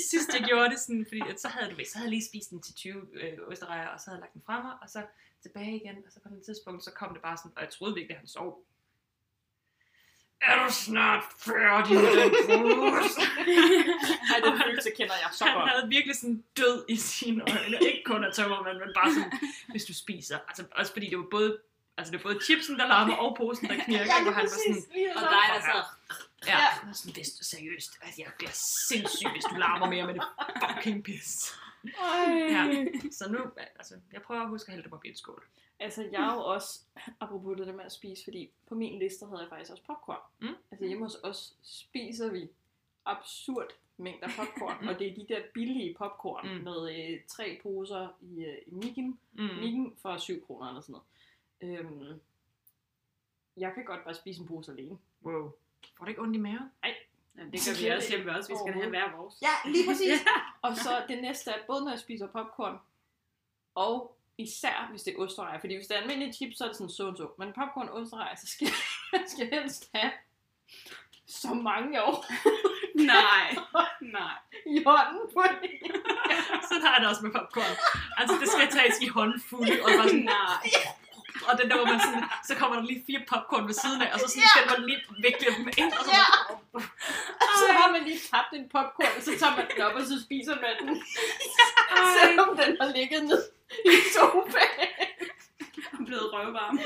Sidst jeg gjorde det sådan, fordi at så havde du så havde jeg lige spist den til 20 øh, osterejer, og så havde jeg lagt den fra mig, og så tilbage igen, og så på et tidspunkt, så kom det bare sådan, og jeg troede virkelig, at han sov. Er du snart færdig med den pose? <laughs> Ej, den følelse kender jeg så han godt. havde virkelig sådan død i sine øjne. Ikke kun af tømmermand, men bare sådan, hvis du spiser. Altså, også fordi det var både, altså det var både chipsen, der larmer, og posen, der knirker. Ja, det han var sådan, Og dig, der sad. Ja, Ja. sådan, hvis du seriøst, altså jeg bliver sindssyg, hvis du larmer mere med det fucking pis. Ej. Ja. Så nu, altså, jeg prøver at huske at hælde det på en skål. Altså, jeg er jo også, apropos det der med at spise, fordi på min liste havde jeg faktisk også popcorn. Mm. Altså hjemme hos os spiser vi absurd mængder popcorn, Mm. og det er de der billige popcorn Mm. med øh, tre poser i, øh, i Mikken, Mm. Mikken for 7 kroner eller sådan noget. Øhm, jeg kan godt bare spise en pose alene. Wow. Får du ikke ondt i maven? Ja, det gør vi også hjemme også. Vi skal have hver vores. Ja, lige præcis. <laughs> Og så det næste er, både når jeg spiser popcorn, og især hvis det er osterejer, fordi hvis det er almindelige chips, så er det sådan så så. Men popcorn og osterejer, så skal <laughs> jeg skal helst have så mange år <laughs> Nej, nej. i hånden på det. Sådan har jeg det også med popcorn. Altså, det skal tages i håndfulde, og bare sådan, Nej. Og den der, hvor man sådan, så kommer der lige fire popcorn ved siden af, og så sådan, Ja. skal man lige vikle dem ind, og så Ja. Og så har man lige tabt en popcorn, og så tager man den op, og så spiser man den. <laughs> Selvom den har ligget ned i sofaen. <laughs> blevet røvvarm.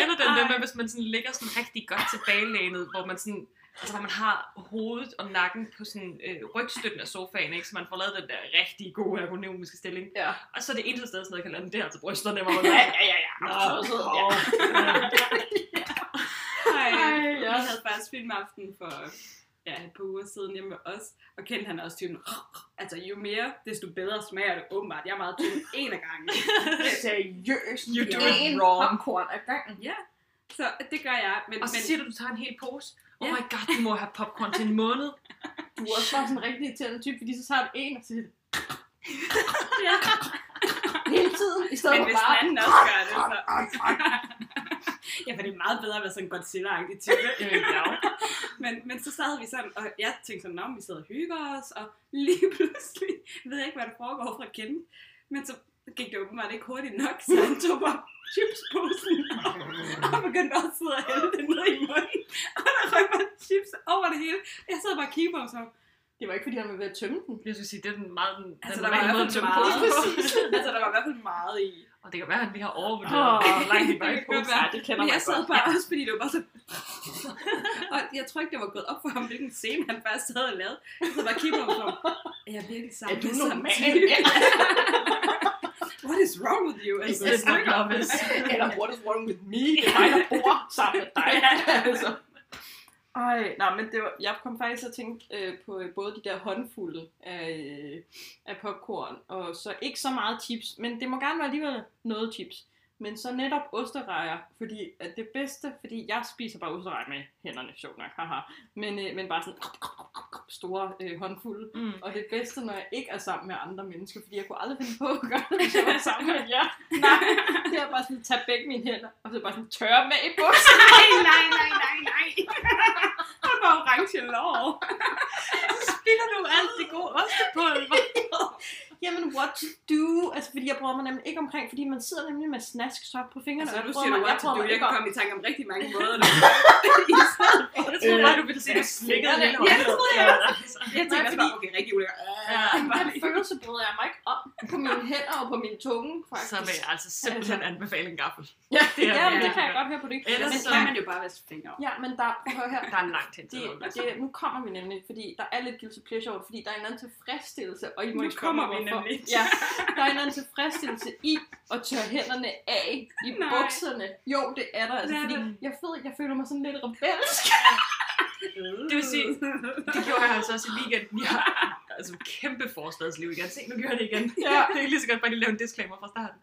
Eller den der med, hvis man sådan ligger sådan rigtig godt tilbagelænet, hvor man sådan, altså man har hovedet og nakken på sådan øh, rygstøtten af sofaen, ikke? så man får lavet den der rigtig gode ergonomiske stilling. Ja. Og så er det eneste sted, sådan noget kan lande, det er altså brysterne, hvor <laughs> man Ja, ja, ja, ja. Nå, Tosset, <laughs> ja. Ej, ja. havde faktisk filmaften for ja, et par uger siden hjemme med os, og Kent han også typen, altså jo mere, desto bedre smager det åbenbart. Jeg er meget typen <laughs> en af gangen. Seriøst. You do it En wrong. popcorn ad gangen. Ja, så det gør jeg. Men, Og så men, siger du, du tager en hel pose. Oh my god, du må have popcorn til en måned. Du er også bare sådan en rigtig irriterende type, fordi så tager du en og siger det ja. hele tiden, i stedet men for hvis bare... den anden også gør det, så... ja, for det er meget bedre at være sådan en Godzilla-agtig type. <laughs> Ja. Men, men så sad vi sådan, og jeg tænkte sådan, om vi sidder og hygger os, og lige <laughs> pludselig, jeg ved ikke, hvad der foregår fra Ken, men så gik det åbenbart ikke hurtigt nok, så han tog bare chipsposen <laughs> og begyndte også at sidde og hælde det ned i munden, og der røg bare chips over det hele. Jeg sad bare og kiggede på ham så, Det var ikke, fordi han var ved at tømme den. Jeg skulle sige, det er den meget den, altså der var i hvert fald meget, på. <laughs> altså der var i hvert fald meget i. Og det kan være, at vi har overvurderet, Åh, hvor langt i det kan posen. være. Ja, det kender Men jeg sad bare også, fordi det var bare så... <laughs> og jeg tror ikke, det var gået op for ham, hvilken scene han faktisk havde lavet. Jeg sad bare og kiggede på ham, er jeg virkelig sammen Er du normal? <laughs> What is wrong with you? Is Altså, this not obvious? Eller what is wrong with me? Det er mig, der bor sammen med dig. <laughs> altså. Ej, nej, men det var, jeg kom faktisk til at tænke øh, på øh, både de der håndfulde af, øh, af popcorn, og så ikke så meget chips, men det må gerne være alligevel noget chips. Men så netop osterejer, fordi at det bedste, fordi jeg spiser bare osterejer med hænderne, sjovt nok, haha. Men, øh, men bare sådan store øh, håndfulde. Mm. Og det bedste, når jeg ikke er sammen med andre mennesker, fordi jeg kunne aldrig finde på at gøre det, hvis jeg var sammen med <laughs> jer. Nej, det er bare sådan tage begge mine hænder, og så bare sådan tørre med i buksen. <laughs> nej, nej, nej, nej, nej. Han var orange lår. <laughs> Spiller du alt det gode ostepulver? Jamen, what to do? Altså, fordi jeg bryder mig nemlig ikke omkring, fordi man sidder nemlig med snaskstop på fingrene. Altså, og nu jeg bryder siger du mig- what to do. Jeg kan om- komme i tanke om rigtig mange <laughs> måder. Jeg troede bare, du ville sige, at du slikkede det- ja, det troede jeg Jeg også fordi- bare, okay, rigtig ulækker. Ja. Den følelse bryder jeg mig ikke om på mine hænder og på min tunge, faktisk. Så vil jeg altså simpelthen anbefale en gaffel. Ja, Det er ja men det kan jeg godt. høre på det. Ellers men, så kan man jo bare vaske fingre. ja, men der, prøv her. Der er langt hen til Det, noget. det, nu kommer vi nemlig, fordi der er lidt guilty pleasure over fordi der er en anden tilfredsstillelse, og I må Nu ikke kommer vi hvorfor. nemlig. Ja, der er en anden tilfredsstillelse i at tørre hænderne af i Nej. bukserne. Jo, det er der, altså, fordi det? jeg føler, jeg føler mig sådan lidt rebelsk. <laughs> Det vil sige, Det gjorde jeg altså også i weekenden. Jeg har altså kæmpe forstadsliv igen. Se, nu gør jeg det igen. Ja. <laughs> det er lige så godt bare lige lave en disclaimer fra starten.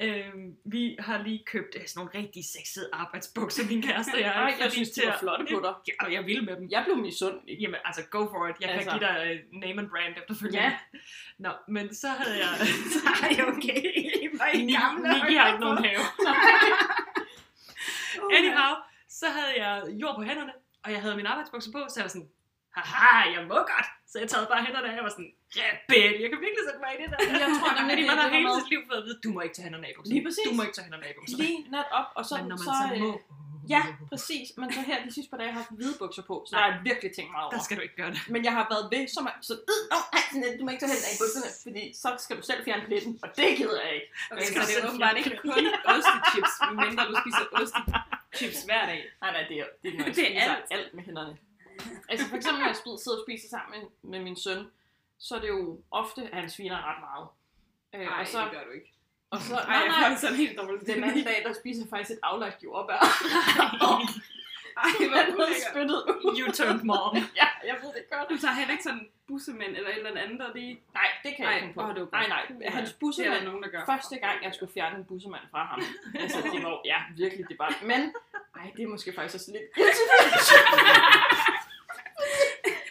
Øhm, vi har lige købt øh, sådan nogle rigtig sexede arbejdsbukser, min kæreste og jeg. Ej, jeg synes, de var flotte på dig. Ja, og jeg vil med dem. Jeg blev misundelig. Jamen, altså, go for it. Jeg kan Altså. give dig uh, name and brand efterfølgende. Ja. Nå, men så havde jeg... <laughs> Ej, okay. Hvor er I gamle. Niki har ikke nogen have. Anyhow, så havde jeg jord på hænderne, og jeg havde min arbejdsbukser på, så jeg var sådan, haha, jeg må godt. Så jeg taget bare hænderne af, og jeg var sådan, rebel, jeg kan virkelig sætte mig i det der. Jeg tror nemlig, Fordi det man har hele sit liv fået at vide, du må ikke tage hænderne af bukserne. Lige præcis. Du må ikke tage hænderne af bukserne. Lige nat op, og så, Men når man så, så, øh, må, Ja, præcis. Men så her de sidste par dage har jeg haft hvide bukser på, så har jeg virkelig tænkt meget over. der skal du ikke gøre det. Men jeg har været ved, som er, så, øh, oh, du må ikke tage hænderne af bukserne, fordi så skal du selv fjerne pletten, og det gider jeg ikke. Okay, skal så det er åbenbart ikke kun <laughs> ostechips, medmindre du spiser ostechips hver dag. <laughs> Nej, nej, det er, det er, når jeg Det er alt. alt. med hænderne. Altså for eksempel, når jeg sidder og spiser sammen med, med min søn, så er det jo ofte, at han sviner ret meget. Øh, Nej, og så, det gør du ikke. og så, Ej, nej, jeg nej, det sådan helt dårligt. den anden dag, der spiser jeg faktisk et aflagt jordbær. <laughs> Ej, Det hvor <laughs> spyttet ud. You turned mom. Ja, jeg ved det godt. Du tager heller ikke sådan bussemænd eller et eller andet, der lige... Nej, det kan jeg ikke finde på. det nej, godt. nej. Hans Det er nogen, der gør. første gang, jeg skulle fjerne en bussemand fra ham. <laughs> Altså, det var, ja, virkelig, det var. Men, ej, det er måske faktisk også lidt <laughs>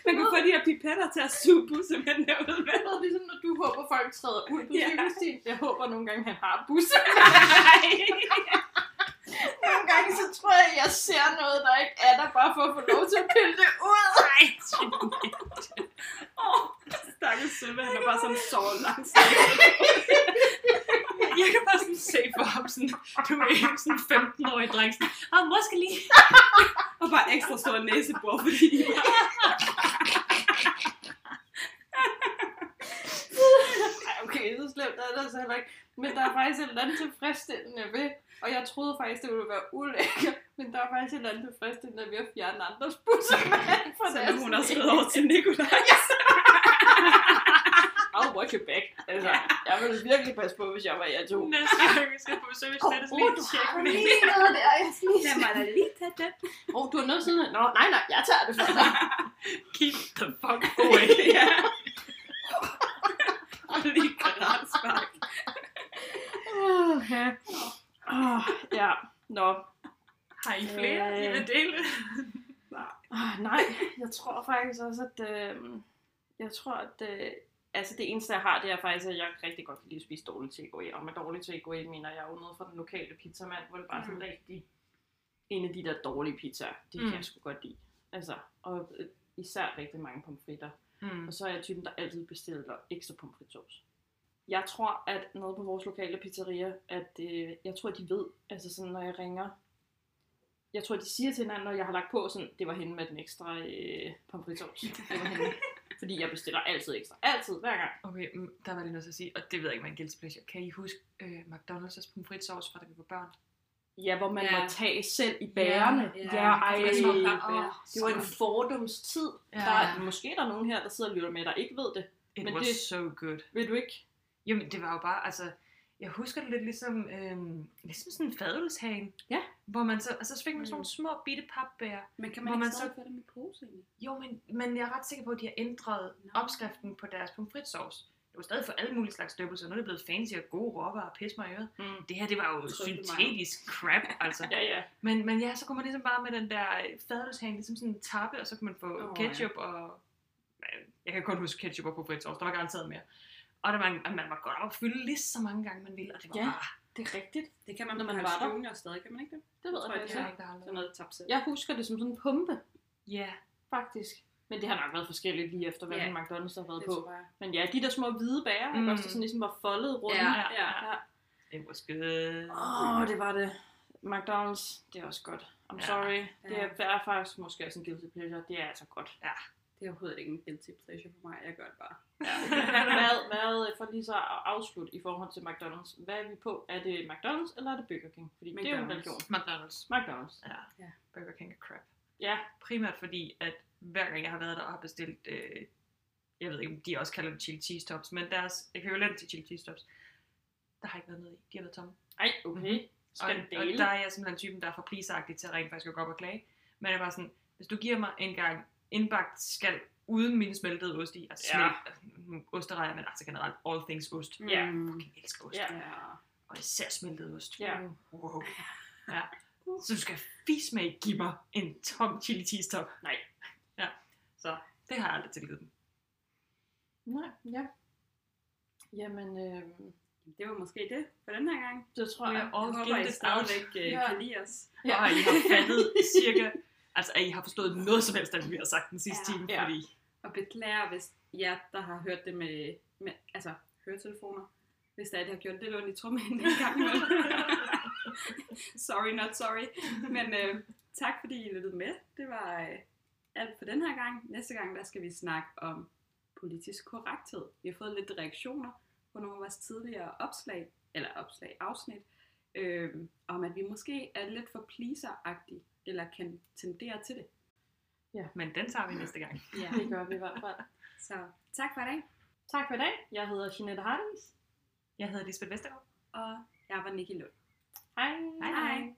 Man kan få de her pipetter til at suge bussemænd derude med. Det er ligesom, når du håber, folk træder ud på cykelstien. Jeg håber nogle gange, han har busse. <laughs> Nogle gange, så tror jeg, jeg ser noget, der ikke er der, bare for at få lov til at pille det ud. Nej, Åh, stakkels Sømme, han er bare sådan så langt. jeg kan bare sådan se for ham sådan, du er ikke sådan 15-årig dreng, sådan, ah, måske lige. Og bare ekstra stor næsebor, fordi bare... Okay, så slemt er det altså heller ikke. Men der er faktisk et eller andet tilfredsstillende ved, og jeg troede faktisk, det ville være ulækkert, men der er faktisk et eller andet tilfredsstillende ved at fjerne andres bussemænd fra Så nu hun har skrevet over til Nikolaj. <laughs> I'll watch it back. Altså, jeg ville virkelig passe på, hvis jeg var jer to. Næste gang, vi skal på besøg, så er det Åh, lige du en lige noget der, jeg skal lige Lad mig da lige tage den. Åh, oh, du har noget sådan Nå, nej, nej, jeg tager det for <laughs> dig. Keep the fuck <laughs> away. ja. Og lige grænspark. Uh, ja. Oh, ja, nå. Har I flere, I vil dele? Oh, nej, jeg tror faktisk også, at... Øh, jeg tror, at... Øh, altså det eneste, jeg har, det er faktisk, at jeg rigtig godt kan lide at spise dårlig takeaway. Og med dårlig takeaway mener jeg jo noget fra den lokale pizzamand, hvor det bare er sådan Mm. rigtig... En af de der dårlige pizzaer, det Mm. kan jeg sgu godt lide. Altså, og øh, især rigtig mange pomfritter. Mm. Og så er jeg typen, der altid bestiller ekstra pomfritsauce. Jeg tror, at nede på vores lokale pizzeria, at øh, jeg tror, at de ved, altså sådan, når jeg ringer, jeg tror, at de siger til hinanden, når jeg har lagt på sådan, det var hende med den ekstra øh. <laughs> Det hende. Fordi jeg bestiller altid ekstra. Altid, hver gang. Okay, mm, der var lige noget at sige, og det ved jeg ikke, en guilty pleasure. Kan I huske øh, McDonald's pomfritsauce fra da vi var børn? Ja, hvor man Ja. må tage selv i bærene. Ja, ja ej, med små det var en fordomstid. Ja. Der er, måske der er nogen her, der sidder og lytter med, der ikke ved det. It Men was det- so good. Ved du ikke? Jamen, det var jo bare, altså, jeg husker det lidt ligesom, øhm, ligesom sådan en fadelshagen. Ja. Hvor man så, altså, så fik man sådan Mm. nogle små bitte papbær. Men kan Hvor man man ikke så- stadig få dem i pose egentlig? Jo, men, men jeg er ret sikker på, at de har ændret Nå. opskriften på deres pomfritsauce. Det var stadig for alle mulige slags døbelser. Nu er det blevet fancy og gode råvarer og pisse mig i øret. Mm. Det her, det var jo syntetisk crap, altså. <laughs> Ja, ja. Men, men ja, så kunne man ligesom bare med den der fadelshagen, ligesom sådan en tappe, og så kunne man få oh, ketchup og... Jeg kan kun huske ketchup og pomfritsauce, der var garanteret mere. Og der man, man var godt op at fylde lige så mange gange, man ville, og det var Ja. bare... Det er rigtigt. Det kan man Når man var der. Junior stadig, kan man ikke det? Det ved jeg jeg, Jeg ikke. der har Sådan noget tapsæt. Jeg husker det som sådan en pumpe, Ja, faktisk. Men det har nok været forskelligt lige efter, hvad Ja. yeah. McDonald's har været Det på. Men ja, de der små hvide bager, Mm. mm. også, der sådan ligesom var foldet rundt. Ja, ja. ja. ja. it was good. Åh, oh, det var det. McDonald's, det er også godt. I'm Ja. sorry. Det Ja. er, det er faktisk måske også en guilty pleasure. Det er altså godt. Det er overhovedet ikke en guilty pleasure for mig. Jeg gør det bare. Ja. hvad, hvad, for lige så at afslutte i forhold til McDonald's. Hvad er vi på? Er det McDonald's, eller er det Burger King? Fordi det er jo en McDonald's. religion. McDonald's. McDonald's. Ja. Ja. Burger King er crap. Ja, Primært fordi, at hver gang jeg har været der og har bestilt, øh, jeg ved ikke, om de også kalder det chili cheese tops, men deres ekvivalent til chili cheese tops, der har ikke været noget i. De har været tomme. ej, okay. Mhm. Og, og Skandale. der er jeg simpelthen typen, der er for pleaseagtig til at rent faktisk at gå op og klage. Men jeg er bare sådan, hvis du giver mig en gang indbagt skal uden min smeltede ost i, altså Ja. slet, osterejer, men altså generelt all things ost. Ja. Mm. Jeg elsker ost. Ja. Og især smeltet ost. Ja. Wow. ja. Så du skal fisk med give mig en tom chili cheese top. Nej. Ja, så det har jeg aldrig tilgivet dem. Nej, ja. Jamen, øh, Det var måske det for den her gang. det tror jeg. og Jeg håber, I stadigvæk uh, Ja. kan lide os. Ja. Ja. Og I har fattet <laughs> cirka, altså at I har forstået noget som helst, det vi har sagt den sidste Ja. time, Ja. fordi Og beklager, hvis jer, der har hørt det med, med altså, høretelefoner, hvis det er, det har gjort lidt ondt i trummen en gang imellem. <laughs> sorry, not sorry. Men øh, tak fordi I lyttede med. Det var øh, alt for den her gang. Næste gang, der skal vi snakke om politisk korrekthed. Vi har fået lidt reaktioner på nogle af vores tidligere opslag, eller opslag afsnit, øh, om at vi måske er lidt for pleaser eller kan tendere til det. Men den tager vi næste gang. Ja. Det gør vi i hvert fald. Så tak for i dag, Tak for i dag. Jeg hedder Jeanette Hardings. Jeg hedder Lisbeth Vestergaard. og jeg var Nikki Lund. Hej. Hej hej. Hej.